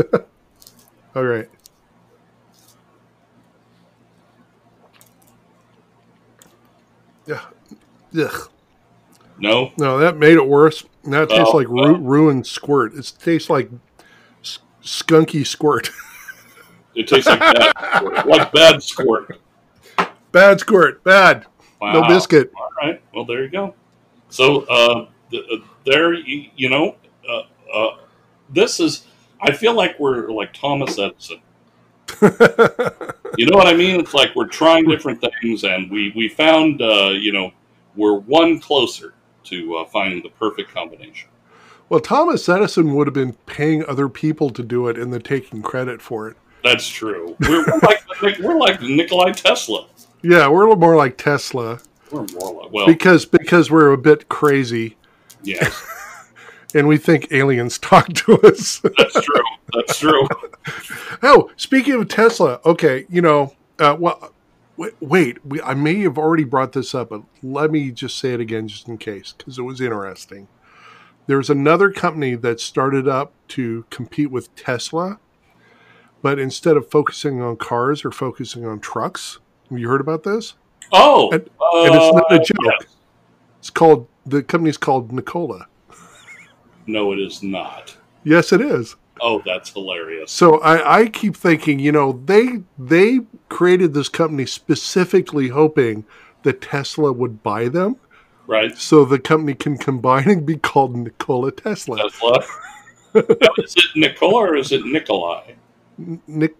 All right. Yeah. Ugh. No. No, that made it worse. Now it tastes Oh, like ru- ruined squirt. It tastes like skunky squirt. [LAUGHS] It tastes like bad squirt. Like bad squirt. Bad squirt. Bad. Wow. No biscuit. All right. Well, there you go. So uh, uh, there, you, you know, uh, uh, this is. I feel like we're like Thomas Edison. [LAUGHS] You know what I mean? It's like we're trying different things, and we we found, uh, you know, we're one closer to uh, finding the perfect combination. Well, Thomas Edison would have been paying other people to do it and then taking credit for it. That's true. We're, we're like [LAUGHS] we're like Nikolai Tesla. Yeah, we're a little more like Tesla We're more like well, because because we're a bit crazy yes, [LAUGHS] and we think aliens [LAUGHS] talk to us. that's true. That's true. oh, speaking of Tesla, okay, you know, uh, well, wait, wait we, I may have already brought this up, but let me just say it again just in case because it was interesting. There's another company that started up to compete with Tesla, but instead of focusing on cars, are focusing on trucks. Have you heard about this? Oh, And- and it's not a uh, joke. yes. It's called the company's called Nikola. No, it is not. Yes, it is. Oh, that's hilarious. So I, I keep thinking, you know, they they created this company specifically hoping that Tesla would buy them, Right, so the company can combine and be called Nikola Tesla. Tesla. [LAUGHS] Is it Nikola or is it Nikolai? Nick,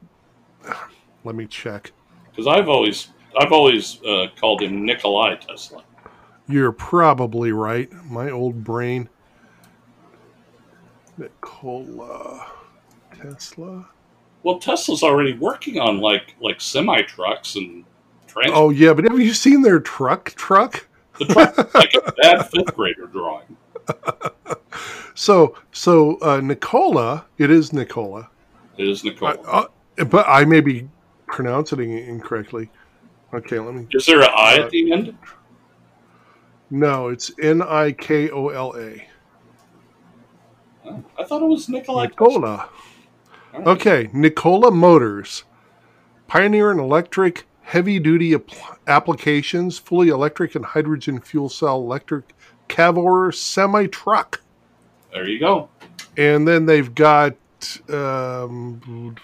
let me check. Because I've always I've always uh, called him Nikolai Tesla. You're probably right. My old brain. Nikola Tesla. Well, Tesla's already working on like like semi trucks and trans. Oh yeah, but have you seen their truck? Truck. The truck is like a bad fifth grader drawing. So so uh, Nikola. It is Nikola. It is Nicola. Uh, uh, but I may be pronouncing it incorrectly. Okay, let me. is there an I at the end? No, it's N I K O L A. Oh, thought it was. All right. Okay, Nikola Motors, pioneer in electric heavy duty apl- applications, fully electric and hydrogen fuel cell electric Cavor semi truck. There you go. And then they've got um,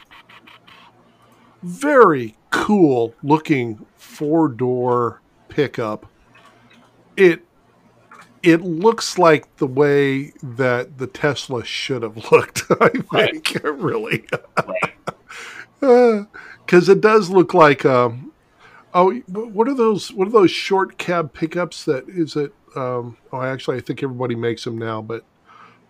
very cool looking four door pickup. It it looks like the way that the Tesla should have looked. [LAUGHS] I Right. think really, Right. [LAUGHS] because it does look like. Um, oh, what are those? What are those short cab pickups? That is it? Um, oh, actually, I think everybody makes them now, but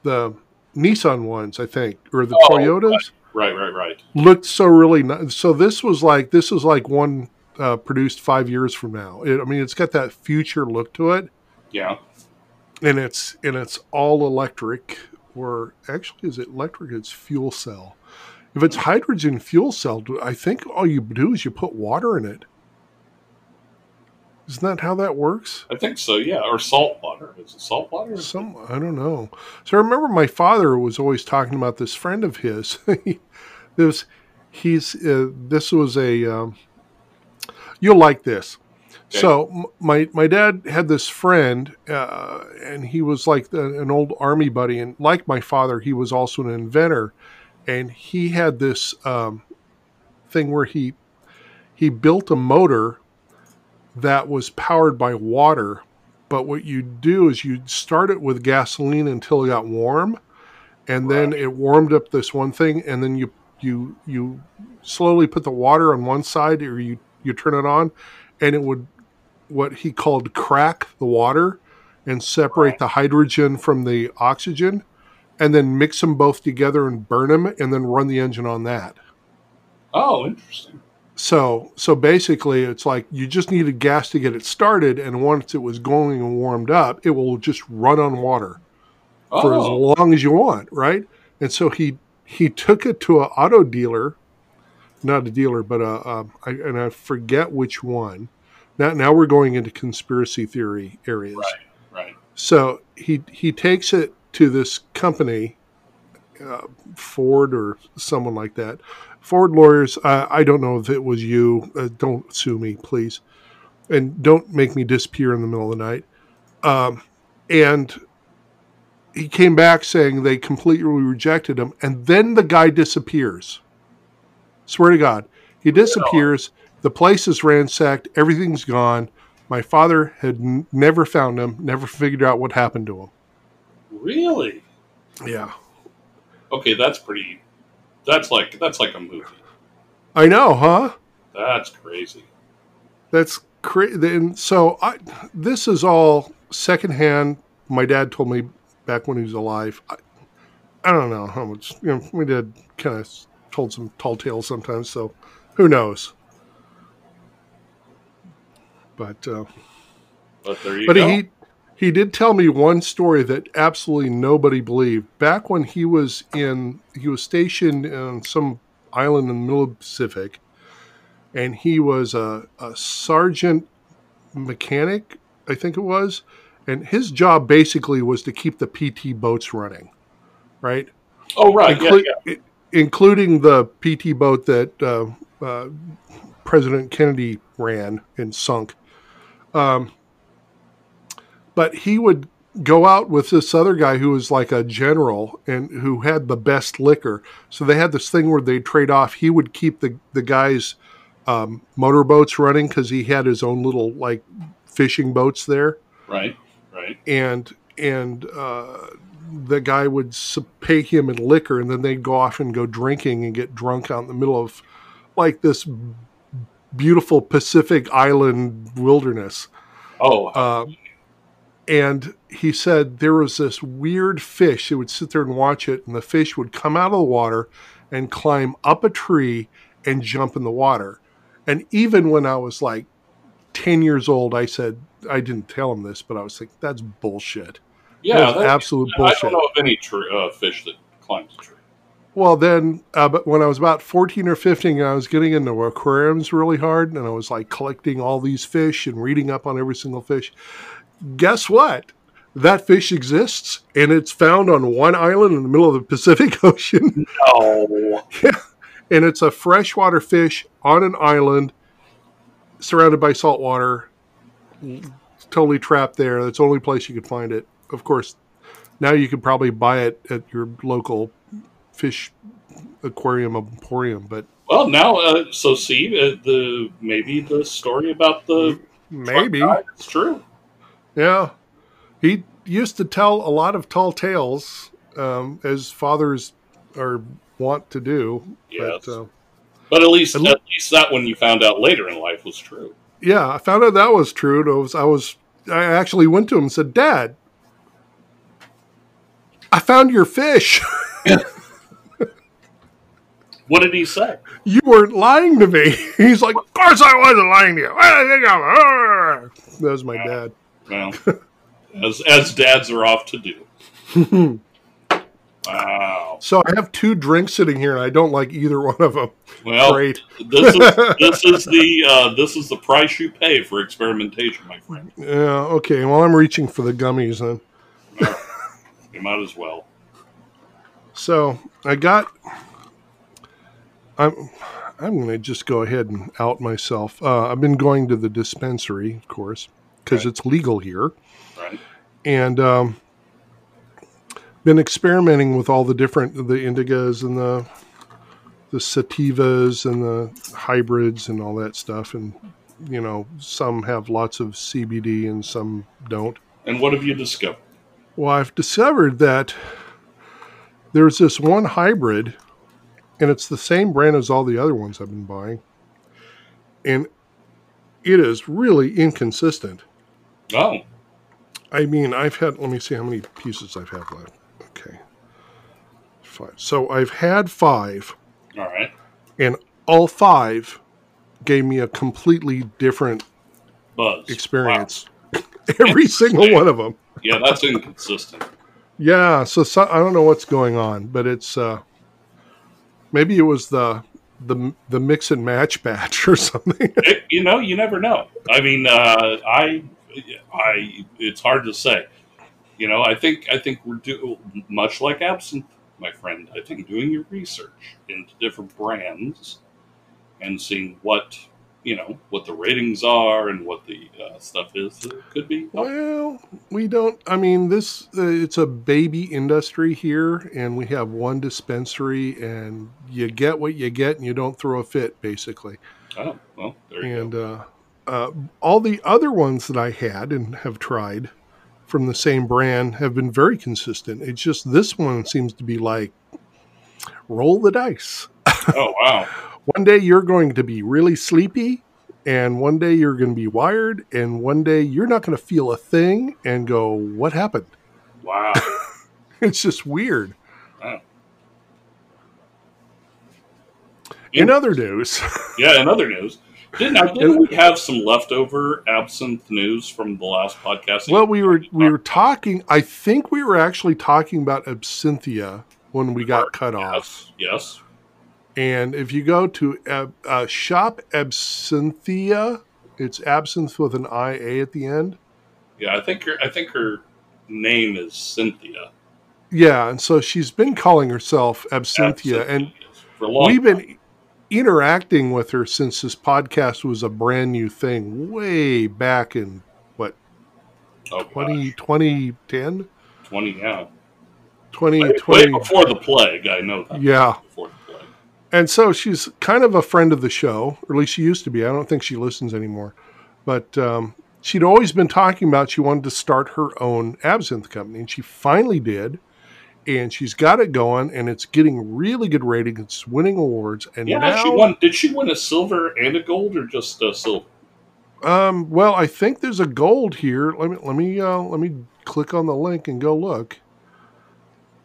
the Nissan ones, I think, or the Oh, Toyotas Right, right, right. looked so really nice. So this was like this is like one uh, produced five years from now. It, I mean, it's got that future look to it, Yeah. and it's and it's all electric. Or actually, is it electric? It's fuel cell. If it's hydrogen fuel cell, I think all you do is you put water in it. Isn't that how that works? I think so, yeah. Or salt water. Is it salt water? Some I don't know. So I remember my father was always talking about this friend of his. [LAUGHS] this he's uh, this was a um, you'll like this. Okay. So my my dad had this friend, uh, and he was like the, an old army buddy, and like my father, he was also an inventor, and he had this um, thing where he he built a motor that was powered by water but what you do is you start it with gasoline until it got warm and then it warmed up this one thing and then you you you slowly put the water on one side or you you turn it on and it would what he called crack the water and separate Right. the hydrogen from the oxygen and then mix them both together and burn them and then run the engine on that Oh, interesting. So so basically it's like you just needed gas to get it started and once it was going and warmed up it will just run on water for as Oh, long as you want right and so he he took it to an auto dealer not a dealer but a, um, and i forget which one now now we're going into conspiracy theory areas right, right. so he he takes it to this company, uh, Ford or someone like that. Ford lawyers. Uh, I don't know if it was you. Uh, don't sue me, please, and don't make me disappear in the middle of the night. Um, and he came back saying they completely rejected him, and then the guy disappears. Swear to God, he disappears. The place is ransacked. Everything's gone. My father had n- never found him, never figured out what happened to him. Really? Yeah. Okay, that's pretty. That's like that's like a movie. I know, huh? That's crazy. That's crazy. And so I, this is all secondhand. My dad told me back when he was alive. I, I don't know how much. You know, my dad kind of told some tall tales sometimes. So who knows? But uh, But there you but go. he he did tell me one story that absolutely nobody believed. Back when he was in, he was stationed on some island in the middle of the Pacific. and he was a, a sergeant mechanic, I think it was, and his job basically was to keep the PT boats running, right? Oh, right. Inclu- yeah, i- including the PT boat that uh, uh, President Kennedy ran and sunk. Um, but he would go out with this other guy who was like a general and who had the best liquor. So they had this thing where they'd trade off. He would keep the the guy's um, motorboats running because he had his own little like fishing boats there. Right. Right. and and uh, the guy would pay him in liquor, and then they'd go off and go drinking and get drunk out in the middle of like this beautiful Pacific island wilderness. Oh, Uh, and he said there was this weird fish. He would sit there and watch it, and the fish would come out of the water and climb up a tree and jump in the water. And even when I was like 10 years old, I said, I didn't tell him this, but I was like, that's bullshit. yeah. That's that- absolute I bullshit. don't know of any uh, fish that climbs a tree. Well, then, uh, but when I was about 14 or 15, I was getting into aquariums really hard, and I was like collecting all these fish and reading up on every single fish. Guess what? That fish exists, and it's found on one island in the middle of the Pacific [LAUGHS] Ocean, Oh, [LAUGHS] and it's a freshwater fish on an island surrounded by salt water, totally trapped there. That's the only place you could find it. Of course, now you could probably buy it at your local fish aquarium emporium, but well, now, uh, so see, uh, the maybe the story about the maybe, it's true. Yeah. He used to tell a lot of tall tales, um, as fathers are wont to do. Yes. But, uh, But at least, At at least that one you found out later in life was true. yeah, I found out that was true. I was, I was, I actually went to him and said, "Dad, I found your fish. [LAUGHS] What did he say? you weren't lying to me." [LAUGHS] He's like, "Of course I wasn't lying to you." What think I'm- That was my dad. Well, as as dads are off to do. wow. So I have two drinks sitting here, and I don't like either one of them. Well, Great. this is [LAUGHS] this is the uh, this is the price you pay for experimentation, my friend. Yeah. Okay. Well, I'm reaching for the gummies then. You might as well. So I got. I'm. I'm going to just go ahead and out myself. Uh, I've been going to the dispensary, of course, because Right. it's legal here, Right. and um, been experimenting with all the different the indicas and the the sativas and the hybrids and all that stuff, and you know some have lots of CBD and some don't. And what have you discovered? Well, I've discovered that there's this one hybrid, and it's the same brand as all the other ones I've been buying. And it is really inconsistent. Oh, I mean, I've had, let me see how many pieces I've had left. Okay. Five. So I've had five, all right. and all five gave me a completely different Buzz. experience. [LAUGHS] Every single one of them. Yeah, that's inconsistent. Yeah, so, so I don't know what's going on, but it's uh maybe it was the the the mix and match [LAUGHS] batch or something. It- you know, you never know. I mean, uh, I, I, it's hard to say. You know, I think I think we're do much like absinthe, my friend. I think doing your research into different brands and seeing what you know what the ratings are and what the uh, stuff is could be. well, we don't I mean this uh, it's a baby industry here and we have one dispensary and you get what you get and you don't throw a fit basically. Oh, well, there you And go. uh uh all the other ones that I had and have tried from the same brand have been very consistent. It's just this one seems to be like roll the dice. [LAUGHS] Oh, wow. one day you're going to be really sleepy and one day you're going to be wired and one day you're not going to feel a thing and go what happened Wow. [LAUGHS] it's just weird Wow. in other news Yeah, in other news, didn't, didn't we have some leftover absinthe news from the last podcast? well we were we were talking i think we were actually talking about Absinthia when we got cut off Yes, yes. And if you go to uh, uh, Shop Absinthia, it's absinthe with an I A at the end. Yeah, I think her. I think her name is Cynthia. Yeah, and so she's been calling herself Absinthia, and for a long we've time. been interacting with her since this podcast was a brand new thing, way back in what oh, 20, 2010? 20, yeah. 20, Way, way 20 before the plague, I know that. Yeah. Before the plague. And so she's kind of a friend of the show, or at least she used to be. I don't think she listens anymore. But um, she'd always been talking about she wanted to start her own absinthe company, and she finally did. And she's got it going, and it's getting really good ratings. It's winning awards, and Yeah, now, she won. Did she win a silver and a gold, or just a silver? um, well, I think there's a gold here. Let me let me uh, let me click on the link and go look.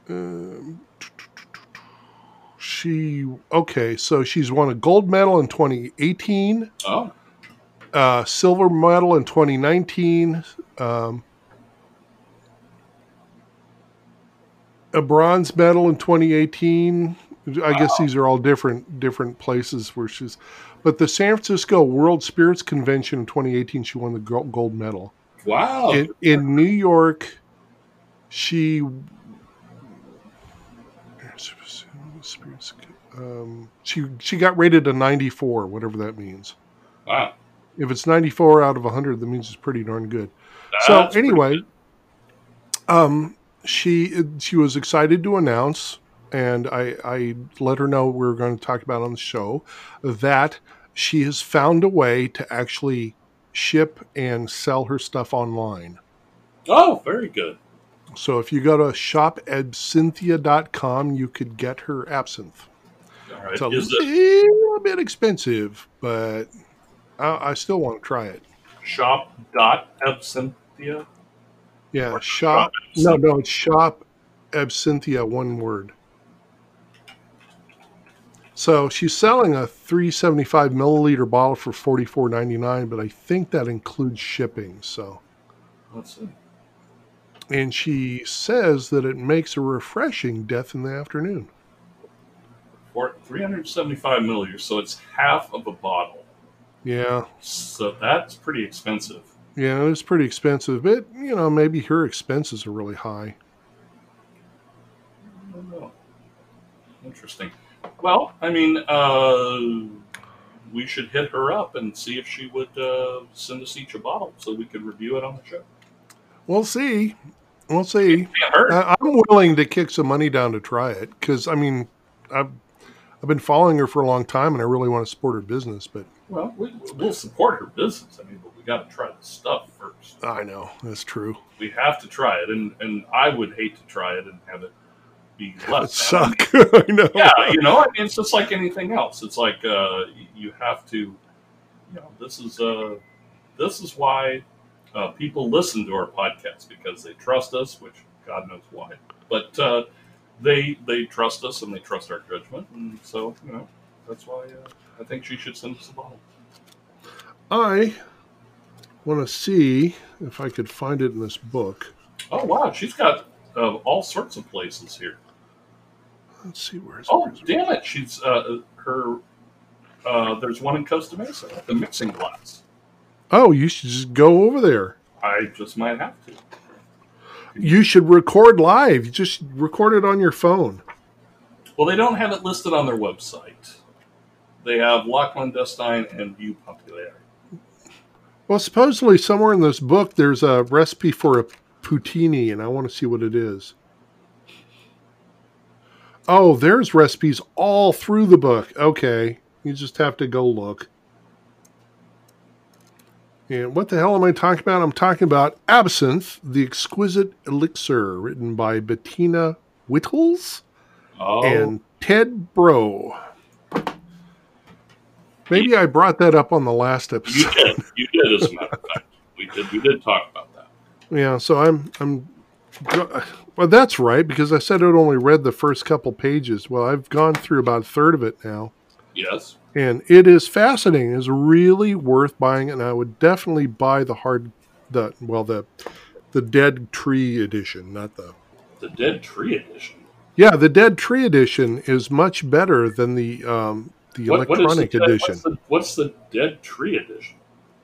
Um, she okay, so she's won a gold medal in 2018. Oh, uh, silver medal in 2019, um, a bronze medal in 2018. I guess these are all different different places where she's. But the San Francisco World Spirits Convention in 2018, she won the go- gold medal. wow. In, in New York, she. Um, she she got rated a 94, whatever that means. wow. If it's 94 out of 100, that means it's pretty darn good. so That's pretty anyway, good. um, she she was excited to announce, and I I let her know we were going to talk about on the show that she has found a way to actually ship and sell her stuff online. Oh, very good. So if you go to shopabsinthia.com, you could get her absinthe. All right. It's a Is it little bit expensive, but I, I still want to try it. shop dot absinthia? Yeah, shop. No, no, it's shop absinthia, one word. So she's selling a 375 milliliter bottle for 44.99, but I think that includes shipping. So, Let's see. and she says that it makes a refreshing death in the afternoon. For 375 milliliters, so it's half of a bottle. Yeah, So that's pretty expensive. Yeah, it's pretty expensive, but you know maybe her expenses are really high. I don't know. Interesting. Well, I mean, uh, we should hit her up and see if she would uh, send us each a bottle so we could review it on the show. We'll see. We'll see. I, I'm willing to kick some money down to try it because I mean, I've I've been following her for a long time and I really want to support her business. But well, we, we'll support her business. I mean, we got to try the stuff first. I know that's true. We have to try it, and and I would hate to try it and have it be less. than. I mean, suck. [LAUGHS] I know. yeah, you know, I mean, it's just like anything else. It's like uh, you have to, you know, this is uh, this is why uh, people listen to our podcast because they trust us, which God knows why, but uh, they they trust us and they trust our judgment, and so you know that's why uh, I think she should send us a bottle. I want to see if I could find it in this book. Oh wow, she's got uh, all sorts of places here. Let's see where's. Oh where's- damn it, she's uh, her. Uh, there's one in Costa Mesa, the mixing glass. Oh, you should just go over there. I just might have to. You should record live. You just record it on your phone. Well, they don't have it listed on their website. They have La Clandestine and View Populaire. Well, supposedly somewhere in this book there's a recipe for a poutine, and I want to see what it is. Oh, there's recipes all through the book. Okay, you just have to go look. And what the hell am I talking about? I'm talking about Absinthe, the Exquisite Elixir, written by Betina Wittels Oh, and Ted Breaux. Maybe I brought that up on the last episode. you did. You did, as a matter of fact. We did. We did talk about that. Yeah, so I'm I'm well that's right because I said I'd only read the first couple pages. Well, I've gone through about a third of it now. Yes. And it is fascinating. It's really worth buying and I would definitely buy the hard the well the the dead tree edition, not the The Dead Tree Edition. Yeah, the Dead Tree edition is much better than the um, the What- what electronic the, edition. What's the, what's the Dead Tree edition?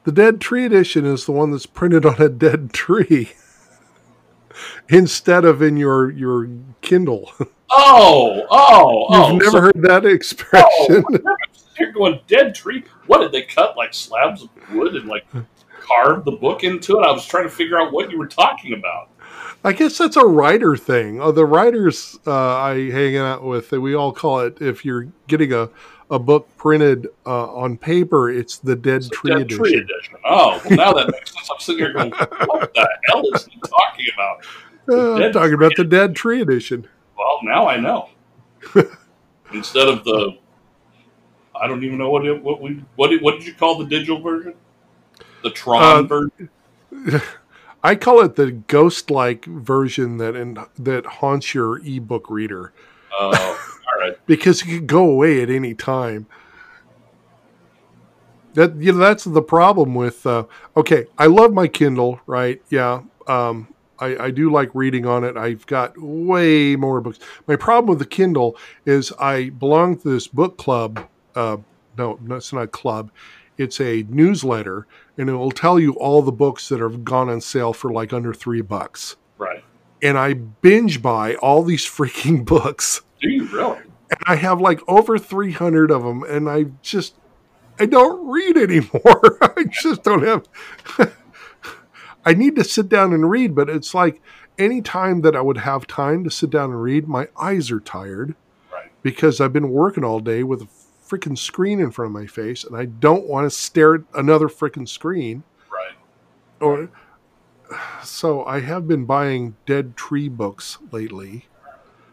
The Dead Tree edition is the one that's printed on a dead tree [LAUGHS] instead of in your your Kindle. [LAUGHS] Oh, oh, oh! You've never so- heard that expression. Oh, [LAUGHS] you're going dead tree. What did they cut like slabs of wood and like carve the book into it? I was trying to figure out what you were talking about. I guess that's a writer thing. Uh, the writers uh, I hang out with, we all call it. If you're getting a, a book printed uh, on paper, it's the Dead The Tree Dead edition. Tree edition. Oh, well, now that makes sense. I'm sitting here going, what the hell is he talking about? Uh, I'm talking about the Dead Tree edition. Well, now I know. [LAUGHS] Instead of the, I don't even know what it, what we what did, what did you call the digital version? The Tron Uh, version. [LAUGHS] I call it the ghost-like version that in, that haunts your ebook reader Oh, all right. [LAUGHS] because it can go away at any time. That you know that's the problem with. Uh, okay, I love my Kindle, right? Yeah, um, I, I do like reading on it. I've got way more books. My problem with the Kindle is I belong to this book club. Uh, no, no, it's not a club. It's a newsletter, and it will tell you all the books that have gone on sale for like under three bucks. Right. And I binge buy all these freaking [LAUGHS] books Do you really? and I have like over 300 of them, and I just I don't read anymore. [LAUGHS] I just don't have. [LAUGHS] I need to sit down and read, but it's like any time that I would have time to sit down and read, my eyes are tired Right. because I've been working all day with a freaking screen in front of my face, and I don't want to stare at another freaking screen. Right. Or so I have been buying dead tree books lately.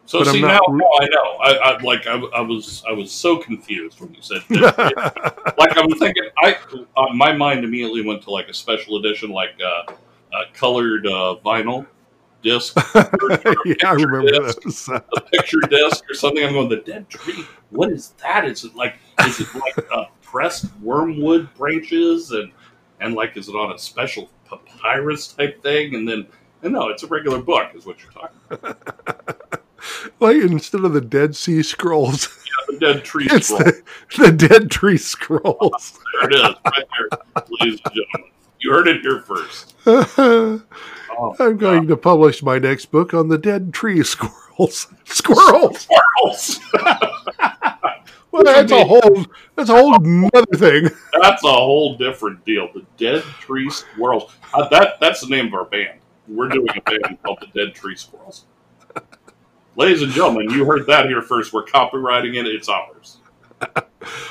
So see now, re- now I know. I, I like I, I was I was so confused when you said [LAUGHS] like I was thinking. I uh, my mind immediately went to like a special edition, like uh, a colored uh, vinyl disc, [LAUGHS] yeah, I remember disc. those. [LAUGHS] a picture disc or something. I'm going the dead tree. What is that? Is it like is it like uh, pressed wormwood branches and and like is it on a special papyrus type thing? And then and no, it's a regular book, is what you're talking. about. [LAUGHS] like instead of the Dead Sea Scrolls, [LAUGHS] yeah, The dead tree [LAUGHS] it's scroll. the, the Dead Tree Scrolls. There it is, right there, ladies and gentlemen. You heard it here first. Oh, I'm going to publish my next book on the Dead Tree Squirrels. Squirrels. Squirrels. Well, that's a whole that's a whole another thing. [LAUGHS] That's a whole different deal. The Dead Tree Squirrels. Uh, that that's the name of our band. We're doing a band [LAUGHS] called the Dead Tree Squirrels. Ladies and gentlemen, you heard that here first. We're copywriting it. It's ours. [LAUGHS]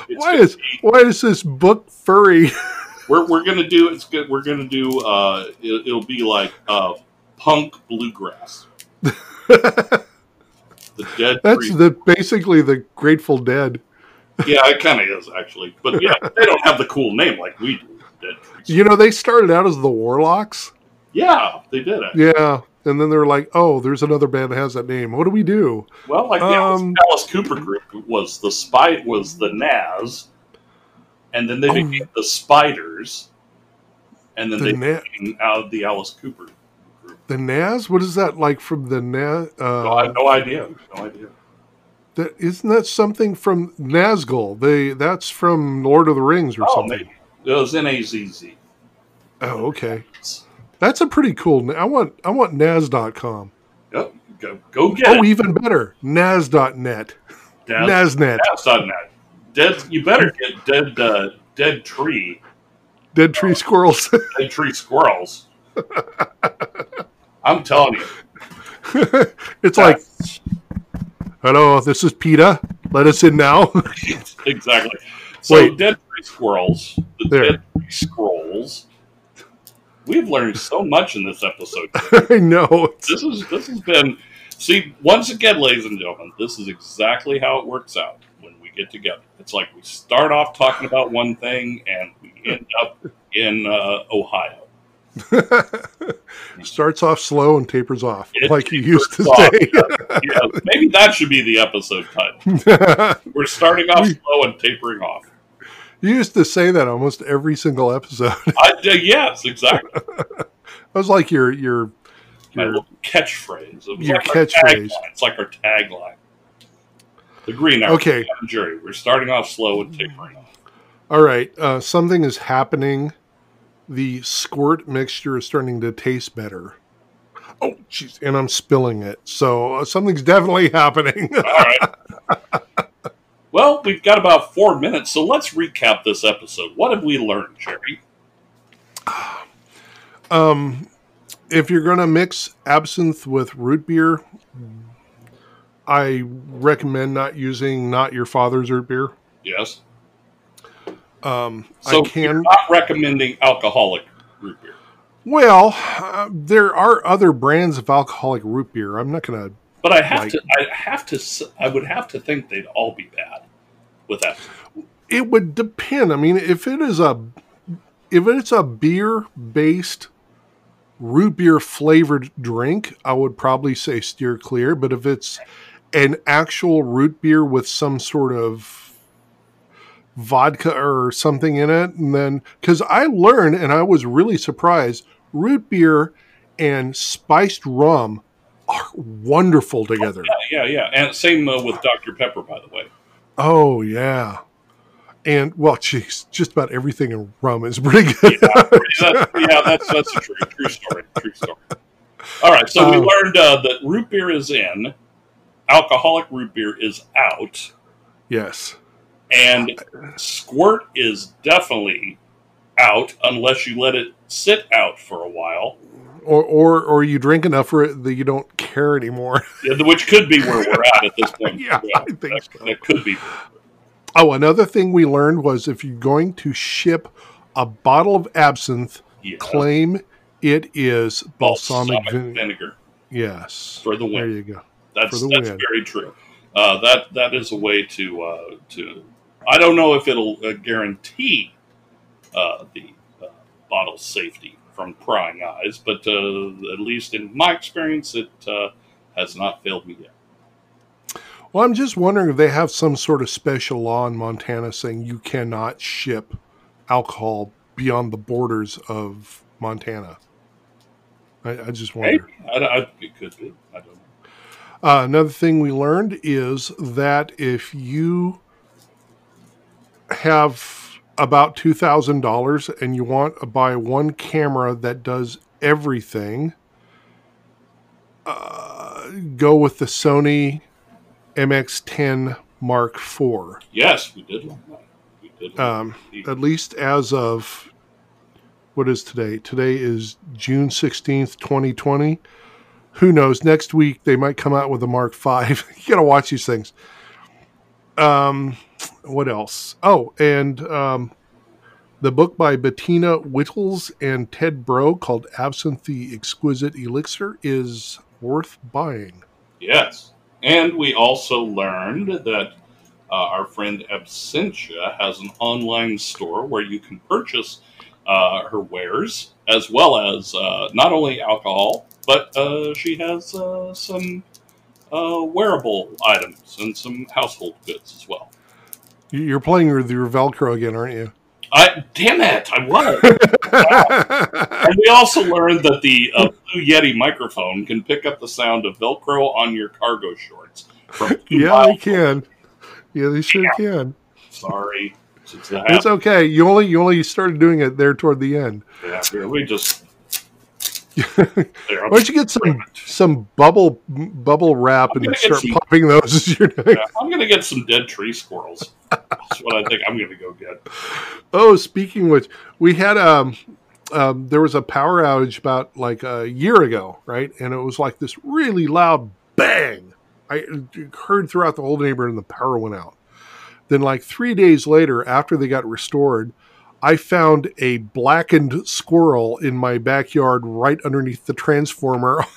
It's Why is why is this book furry? we're, we're gonna do it's good. We're gonna do uh, it, it'll be like uh, punk bluegrass. The Dead That's Tree. the basically the Grateful Dead. Yeah, it kind of is actually, but yeah, [LAUGHS] they don't have the cool name like we do. You know, they started out as the Warlocks. Yeah, they did it. Yeah. And then they're like, oh, there's another band that has that name. What do we do? Well, like the Alice, Um, Alice Cooper group was the spy was the Nazz, and then they Oh. became the Spiders, and then The they Na- became out of the Alice Cooper group. The Nazz? What is that like from the Naz? No, I Uh, have no idea. No idea. That, isn't that something from Nazgul? They that's from Lord of the Rings or Oh, something. maybe it was N A Z Z. Oh, okay. That's a pretty cool. I want I want Naz.com. Yep, go go get Oh, it. even better, Naz.net. Naz, Naznet. Naz.net. Dead. You better get dead. Uh, dead tree. Dead tree squirrels. [LAUGHS] Dead tree squirrels. [LAUGHS] I'm telling you. it's like, hello, this is PETA. Let us in now. [LAUGHS] exactly. So Wait. dead tree squirrels, the There. dead tree scrolls. We've learned so much in this episode. [LAUGHS] I know. This is this has been see once again, ladies and gentlemen. This is exactly how it works out when we get together. It's like we start off talking about one thing and we end up in uh, Ohio. [LAUGHS] starts off slow and tapers off, It like you used to tapers Yeah, maybe that should be the episode title. [LAUGHS] We're starting off slow and tapering off. you used to say that almost every single episode. I, uh, yes, exactly. [LAUGHS] That was like your your Your- catchphrase. It Your like catchphrase. It's like our tagline. The Green Hour. Okay. Jerry. We're starting off slow and tapering off. All right, uh, something is happening. The squirt mixture is starting to taste better. Oh, jeez, and I'm spilling it. So uh, something's definitely [LAUGHS] happening. All right. [LAUGHS] well, we've got about four minutes, so let's recap this episode. What have we learned, Jerry? [SIGHS] um, if you're going to mix absinthe with root beer, I recommend not using not your father's root beer. Yes. Um, So I you're can. not recommending alcoholic root beer, Well, uh, there are other brands of alcoholic root beer. I'm not going to. but I have Like- to. I have to. I would have to think they'd all be bad with that. It would depend. I mean, if it is a if it's a beer based root beer flavored drink, I would probably say steer clear. But if it's an actual root beer with some sort of vodka or something in it, and then because I learned and I was really surprised, root beer and spiced rum are wonderful together. Yeah, yeah, and same uh, with Dr Pepper, by the way. Oh yeah. And well, geez, just about everything in rum is pretty good. That- yeah, that's that's a true true story. True story. All right, so we Um, learned uh, that root beer is in, alcoholic root beer is out, yes. And squirt is definitely out unless you let it sit out for a while, Or, or or you drink enough for it that you don't care anymore. [LAUGHS] yeah, which could be where we're at at this point. [LAUGHS] Yeah, I think that, so. that could be. Oh, another thing we learned was if you're going to ship a bottle of absinthe, Yeah. claim it is balsamic, vinegar. vinegar Yes. for the win. There you go. That's that's win. very true. Uh, that that is a way to uh, to. I don't know if it'll uh, guarantee uh, the uh, bottle safety from prying eyes, but uh, at least in my experience, it uh, has not failed me yet. Well, I'm just wondering if they have some sort of special law in Montana saying you cannot ship alcohol beyond the borders of Montana. I, I just wonder. I, I, it could be. I don't know. Uh, another thing we learned is that if you have about two thousand dollars and you want to buy one camera that does everything, uh, go with the Sony RX10 Mark IV. Yes, we did that. We did. learn Um, at least as of what is today? Today is June 16th, 2020. Who knows? Next week they might come out with a Mark V. [LAUGHS] you got to watch these things. Um, what else? Oh, and um, the book by Betina Wittels and Ted Breaux called Absinthe the Exquisite Elixir is worth buying. Yes. And we also learned that uh, our friend Absinthia has an online store where you can purchase uh, her wares, as well as uh, not only alcohol, but uh, she has uh, some uh, wearable items and some household goods as well. You- You're playing with your Velcro again, aren't you? I, damn it, I was. [LAUGHS] and we also learned that the uh, Blue Yeti microphone can pick up the sound of Velcro on your cargo shorts. Yeah, they can. Yeah, they sure can. Sorry. It's, okay. You only you only started doing it there toward the end. yeah, we just. Why don't you get some some bubble bubble wrap I'm and start some- popping those as you're doing? yeah, I'm going to get some dead tree squirrels. That's what I think I'm going to go get. Oh, speaking of which, we had um, um there was a power outage about like a year ago, right? And it was like this really loud bang. I heard throughout the whole neighborhood, and the power went out. Then, like three days later, after they got restored, I found a blackened squirrel in my backyard right underneath the transformer. [LAUGHS]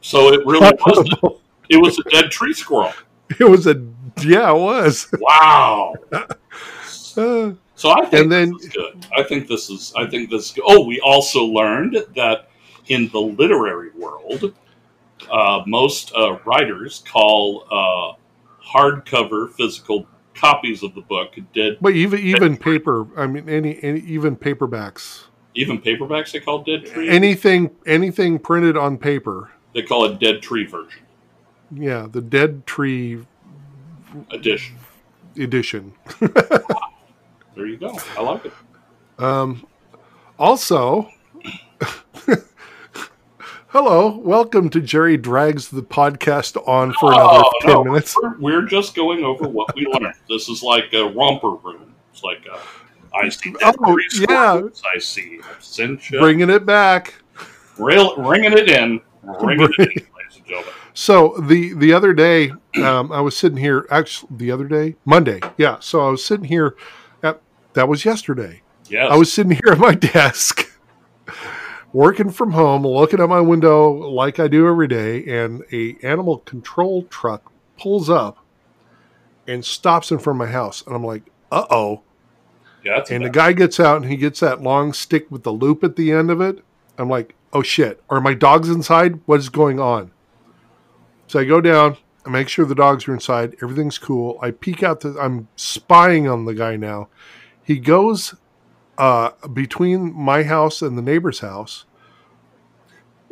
So it really [LAUGHS] was. It was a dead tree squirrel. it was a yeah, it was. [LAUGHS] Wow. Uh, So I think And then- this is good. I think this is. I think this. Is good. Oh, we also learned that in the literary world, uh, most uh, writers call uh, hardcover physical copies of the book dead. but even even paper, I mean, any, any even paperbacks. Even paperbacks they call dead tree. Anything anything printed on paper. they call it dead tree version Yeah, the Dead Tree edition. edition. [LAUGHS] There you go. I like it. Um, also, hello, welcome to Jerry Drags the podcast on for another Oh, 10 no, minutes. We're, we're just going over what we learned. This is like a romper room. It's like a, I see Oh, yeah. I see Absinthia. Bringing it back. Rail, ringing it in. Ringing it in, [LAUGHS] ladies and gentlemen. So the the other day, um, I was sitting here. Actually, the other day, Monday. Yeah. So I was sitting here. At, that was yesterday. Yes. I was sitting here at my [LAUGHS] desk, working from home, looking out my window like I do every day, and a animal control truck pulls up and stops in front of my house, and I'm like, "Uh oh!" yeah, And the guy gets out and he gets that long stick with the loop at the end of it. I'm like, "Oh shit! Are my dogs inside? What is going on?" So I go down. I make sure the dogs are inside. Everything's cool. I peek out. The, I'm spying on the guy now. He goes uh, between my house and the neighbor's house,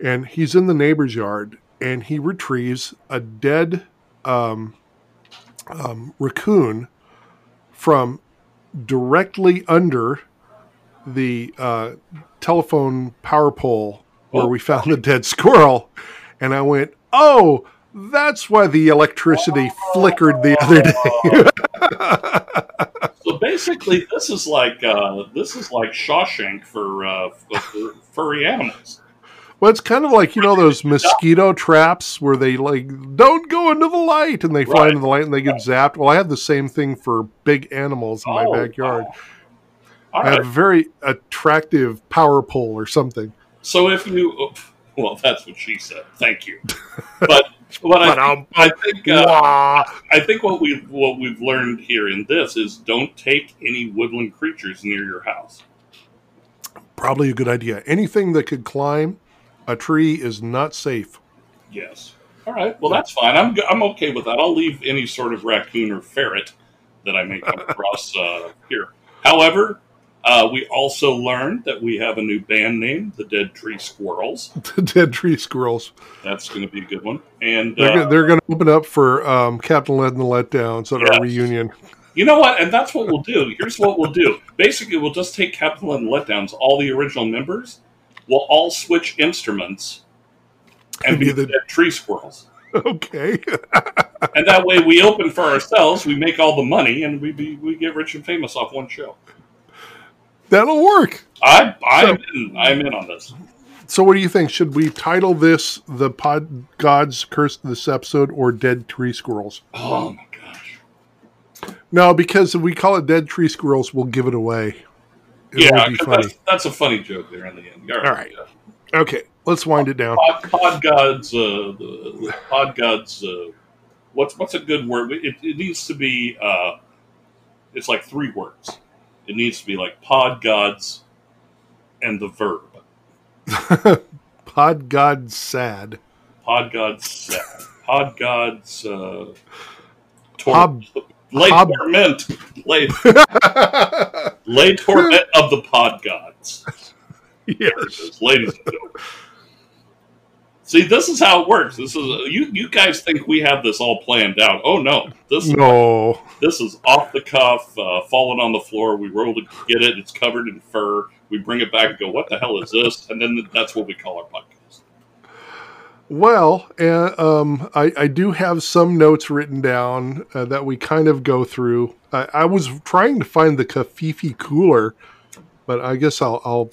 and he's in the neighbor's yard, and he retrieves a dead um, um, raccoon from directly under the uh, telephone power pole where Oh. we found the dead squirrel, and I went, "Oh." That's why the electricity flickered the other day. [LAUGHS] So basically, this is like uh, this is like Shawshank for, uh, for furry animals. Well, it's kind of like you know those mosquito traps where they like don't go into the light and they fly Right. into the light and they get zapped. Well, I have the same thing for big animals in my Oh, backyard. wow. I right. have a very attractive power pole or something. So if you, well, that's what she said. Thank you. But what I, But, um, I think uh, I think what we what we've learned here in this is don't take any woodland creatures near your house. Probably a good idea. Anything that could climb a tree is not safe. Yes. All right. Well, that's fine. I'm I'm okay with that. I'll leave any sort of raccoon or ferret that I may come [LAUGHS] across uh, here. However, uh, we also learned that we have a new band name, the Dead Tree Squirrels. [LAUGHS] The dead tree squirrels. That's going to be a good one. And They're, uh, going to open up for um, Captain Lead and the Letdowns at our reunion. You know what? And that's what we'll do. Here's what we'll do. Basically, we'll just take Capital and Letdowns, all the original members. We'll all switch instruments and be Be the the- dead tree squirrels. Okay. And that way, we open for ourselves. We make all the money, and we be, we get rich and famous off one show. That'll work. I I'm in, I'm in on this. So, what do you think? Should we title this "The Pod Gods Curse" This Episode" or "Dead Tree Squirrels"? Oh my gosh! No, because if we call it "Dead Tree Squirrels," we'll give it away. It yeah, won't be 'cause funny. that's, that's a funny joke there in the end. All right. All right. Okay, let's wind it down. Pod, pod gods, uh, the, the pod gods. Uh, what's what's a good word? It, it needs to be. Uh, it's like three words. It needs to be like pod gods, and the verb. [LAUGHS] Pod God sad. Pod gods. sad. Pod gods. Uh, tor- Hob- lay hob- torment. Lay, [LAUGHS] Le Tourment of the pod gods. Yes. ladies and gentlemen. See, this is how it works. This is you. You guys think we have this all planned out? Oh no, this No. this is off the cuff, uh, falling on the floor. We roll to get it. It's covered in fur. We bring it back and go, "What the hell is this?" And then that's what we call our podcast. Well, uh, um, I, I do have some notes written down uh, that we kind of go through. I, I was trying to find the Kafifi cooler, but I guess I'll, I'll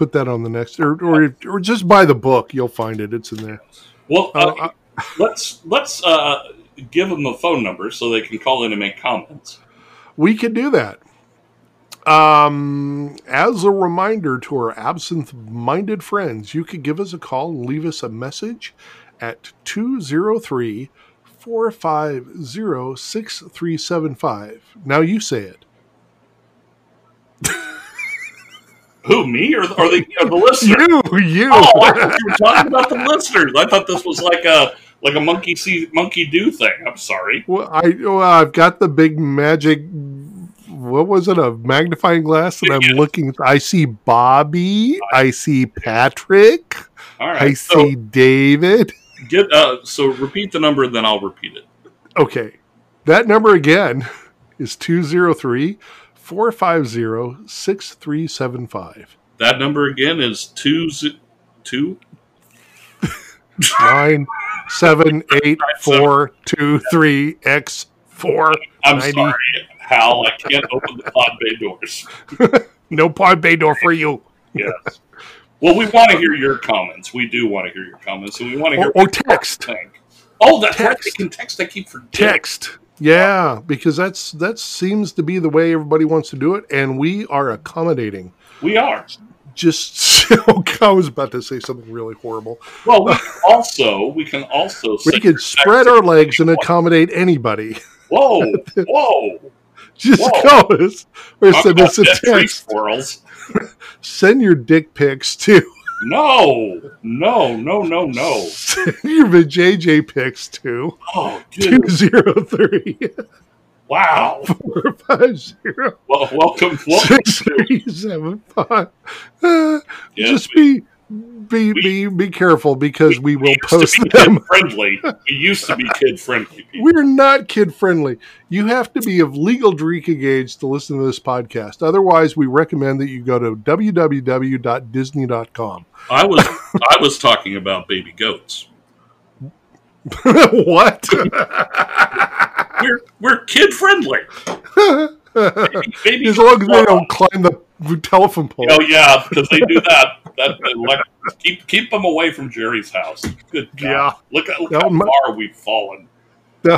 put that on the next, or, or or just buy the book. You'll find it. It's in there. Well, uh, Uh, let's let's uh, give them a phone number so they can call in and make comments. We could do that. Um, as a reminder to our absent minded friends, you could give us a call and leave us a message at 203 450 6375. Now you say it. [LAUGHS] Who me or, or the or the listener? [LAUGHS] You, you. Oh, I thought you were talking about the listeners. I thought this was like a like a monkey see monkey do thing. I'm sorry. Well, I, well, I've got the big magic what was it? A magnifying glass, and I'm Yes. looking. I see Bobby. I see Patrick. All I right. see David. Get uh, so repeat the number, and then I'll repeat it. Okay. That number again is 203 450 6375. That number again is two z- two. Nine seven [LAUGHS] eight four two three X four. I'm 90. sorry, Hal. I can't open the pod bay doors. [LAUGHS] No pod bay door for you. Yes. Well, we want to hear your comments. We do want to hear your comments, so we want to hear Or, or text. Oh, that's right. They Text. can text. I keep forgetting. Text. Yeah, because that's that seems to be the way everybody wants to do it, and we are accommodating. We are. Just [LAUGHS] oh, I was about to say something really horrible. Well, we can also we can also We could spread our legs and accommodate anybody. Whoa, [LAUGHS] whoa! Just Whoa. us or send us a text. squirrels. [LAUGHS] Send your dick pics too. No, no, no, no, no. [LAUGHS] Send your JJ picks too. Oh, dude! 203 Wow. [LAUGHS] 450 Well, welcome, welcome to 6375. Uh, Yeah, Just be be be be careful because we will used to post them. kid friendly. We used to be [LAUGHS] kid friendly. people. We're not kid friendly. You have to be of legal drinking age to listen to this podcast. Otherwise, we recommend that you go to www.disney.com. I was [LAUGHS] I was talking about baby goats. [LAUGHS] what? We're we're kid friendly. Baby, baby as long as they don't climb the telephone pole. Oh yeah, because they do that. That like, keep keep them away from Jerry's house. Good God. Yeah. Look at look how far we've fallen. [LAUGHS]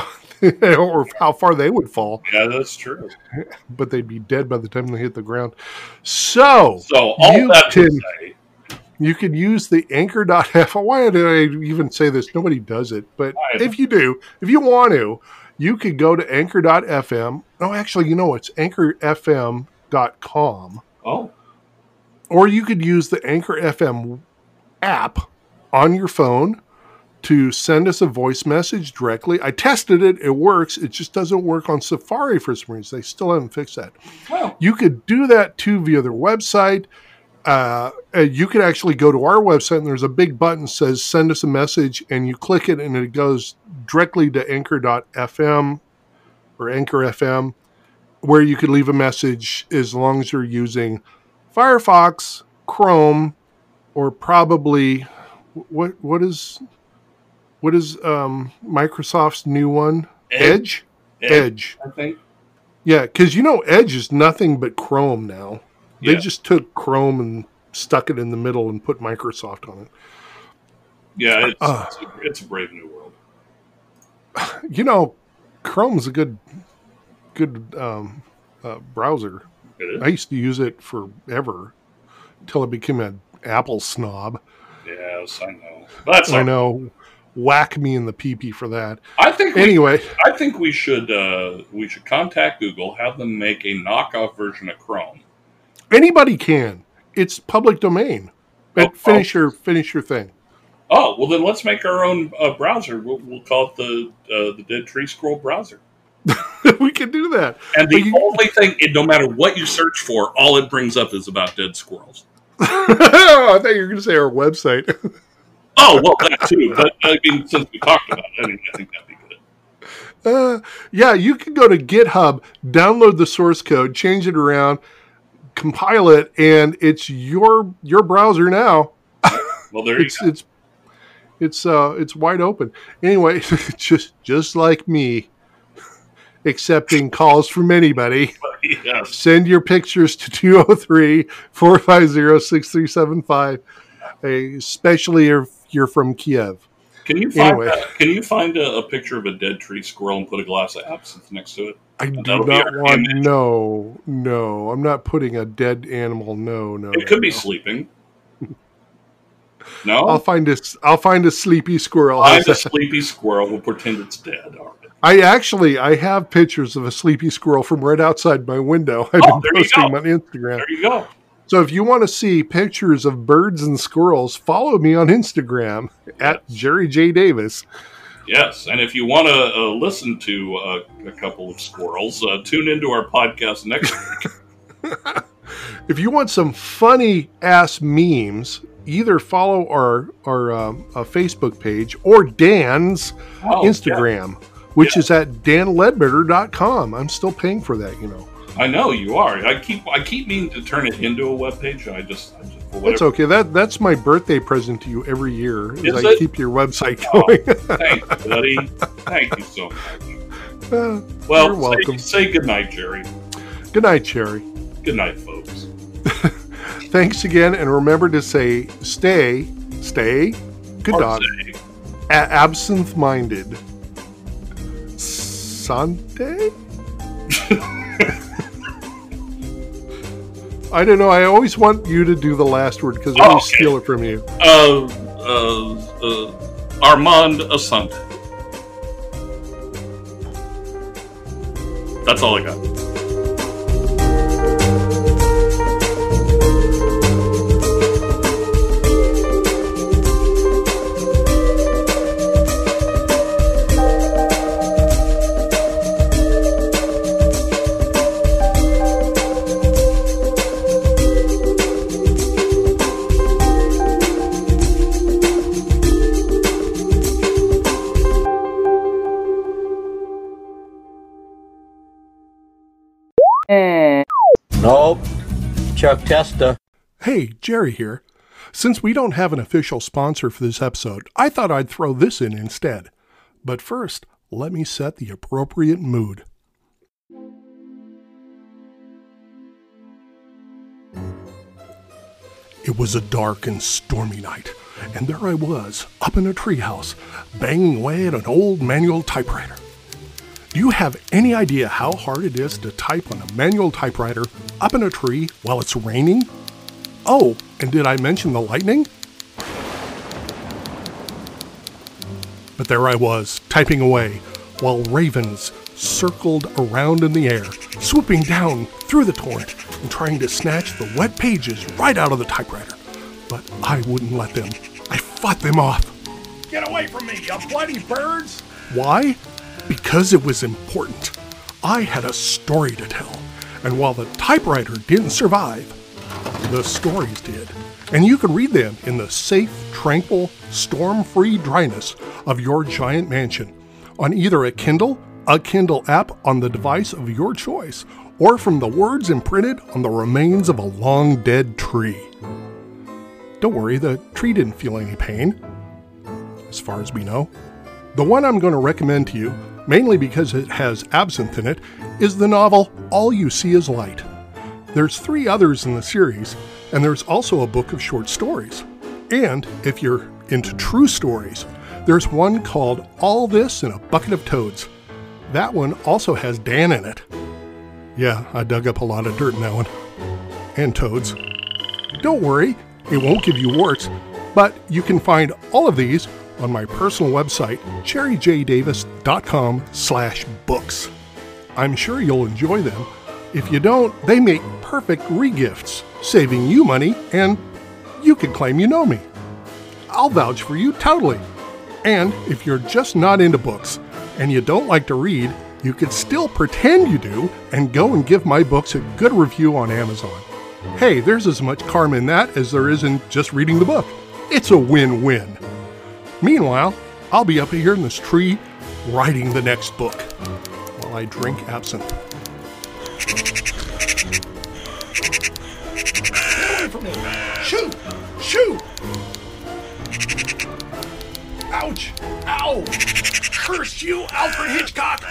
or how far they would fall, Yeah, that's true. but they'd be dead by the time they hit the ground. So, So all You that to can- say, You could use the anchor.f. Why did I even say this? Nobody does it. But if you do, if you want to, you could go to anchor.fm. No, actually, you know, it's anchorfm.com. oh, Or you could use the Anchor FM app on your phone to send us a voice message directly. I tested it, it works. It just doesn't work on Safari for some reason. They still haven't fixed that. well, You could do that too via their website. Uh, uh, you could actually go to our website and there's a big button that says send us a message and you click it and it goes directly to anchor.fm or anchor FM where you could leave a message as long as you're using Firefox, Chrome, or probably what what is what is um, Microsoft's new one? Edge? Edge. I think. Yeah, because you know Edge is nothing but Chrome now. They Yeah. just took Chrome and stuck it in the middle and put Microsoft on it. Yeah, it's, Uh. it's, a, it's a brave new world. [SIGHS] You know, Chrome's a good, good um, uh, browser. I used to use it forever until I became an Apple snob. Yes, I know. That's I know, whack me in the pee for that. I think we, Anyway, I think we should uh, we should contact Google, have them make a knockoff version of Chrome. anybody can. It's public domain. But Oh, finish your finish your thing. Oh well, then let's make our own uh, browser. We'll, we'll call it the uh, the Dead Tree Scroll browser. [LAUGHS] can do that. And the you- only thing, it, no matter what you search for, all it brings up is about dead squirrels. [LAUGHS] I thought you were going to say our website. Oh well, that too. But I mean, since we talked about it, I, mean, I think that'd be good. Uh, yeah, you can go to GitHub, download the source code, change it around, compile it, and it's your your browser now. Well, there you It's it's it's uh it's wide open. Anyway, [LAUGHS] just just like me, accepting calls from anybody. [LAUGHS] Yes. Send your pictures to 203 450 6375, especially if you're from Kiev. Can you find Anyway. a, Can you find a, a picture of a dead tree squirrel and put a glass of absinthe next to it? I do not want. image. No, no. I'm not putting a dead animal. No, no. It no, could be sleeping. [LAUGHS] no. I'll find a. I'll find a sleepy squirrel. find a [LAUGHS] sleepy squirrel. We'll pretend it's dead. All right. I actually, I have pictures of a sleepy squirrel from right outside my window. [LAUGHS] I've Oh, been posting on Instagram. There you go. So if you want to see pictures of birds and squirrels, follow me on Instagram at Jerry J Davis. Yes, and if you want to uh, listen to uh, a couple of squirrels, uh, tune into our podcast next week. [LAUGHS] If you want some funny ass memes, either follow our our um, uh, Facebook page or Dan's Oh, Instagram, which is at danledbetter.com. I'm still paying for that, you know. I know you are. I keep I keep meaning to turn it into a web page. I just, I just for That's okay. That that's my birthday present to you every year. Is Is I it? keep your website Oh. going. Thank you, buddy. Thank you so much. [LAUGHS] Uh, Well, You're welcome. Say, say good night, Jerry. good night, Cherry. Good night, folks. [LAUGHS] Thanks again, and remember to say stay, stay, good Or dog, say, a- absent minded. [LAUGHS] I don't know. I always want you to do the last word because I Oh, always okay. steal it from you. uh, uh, uh, Armand Assante. That's all I got. Nope. Chuck Testa. Hey, Jerry here. Since we don't have an official sponsor for this episode, I thought I'd throw this in instead. But first, let me set the appropriate mood. It was a dark and stormy night, and there I was, up in a treehouse, banging away at an old manual typewriter. Do you have any idea how hard it is to type on a manual typewriter up in a tree while it's raining? Oh, and did I mention the lightning? But there I was, typing away, while ravens circled around in the air, swooping down through the torrent and trying to snatch the wet pages right out of the typewriter. But I wouldn't let them. I fought them off. Get away from me, you bloody birds! Why? Because it was important. I had a story to tell, and while the typewriter didn't survive, the stories did. And you can read them in the safe, tranquil, storm free dryness of your giant mansion on either a Kindle, a Kindle app on the device of your choice, or from the words imprinted on the remains of a long dead tree. Don't worry, the tree didn't feel any pain, as far as we know. The one I'm going to recommend to you, mainly because it has absinthe in it, is the novel All You See Is Light. There's three others in the series, and there's also a book of short stories. And if you're into true stories, there's one called All This in a Bucket of Toads. That one also has Dan in it. Yeah, I dug up a lot of dirt in that one. And toads. Don't worry, it won't give you warts, but you can find all of these on my personal website, jerryjdavis.com slash books. I'm sure you'll enjoy them. If you don't, they make perfect regifts, saving you money, and you can claim you know me. I'll vouch for you totally. And if you're just not into books and you don't like to read, you could still pretend you do and go and give my books a good review on Amazon. Hey, there's as much karma in that as there is in just reading the book. It's a win win. Meanwhile, I'll be up here in this tree writing the next book while I drink absinthe. Shoot! Shoot! Ouch! Ow! Curse you, Alfred Hitchcock!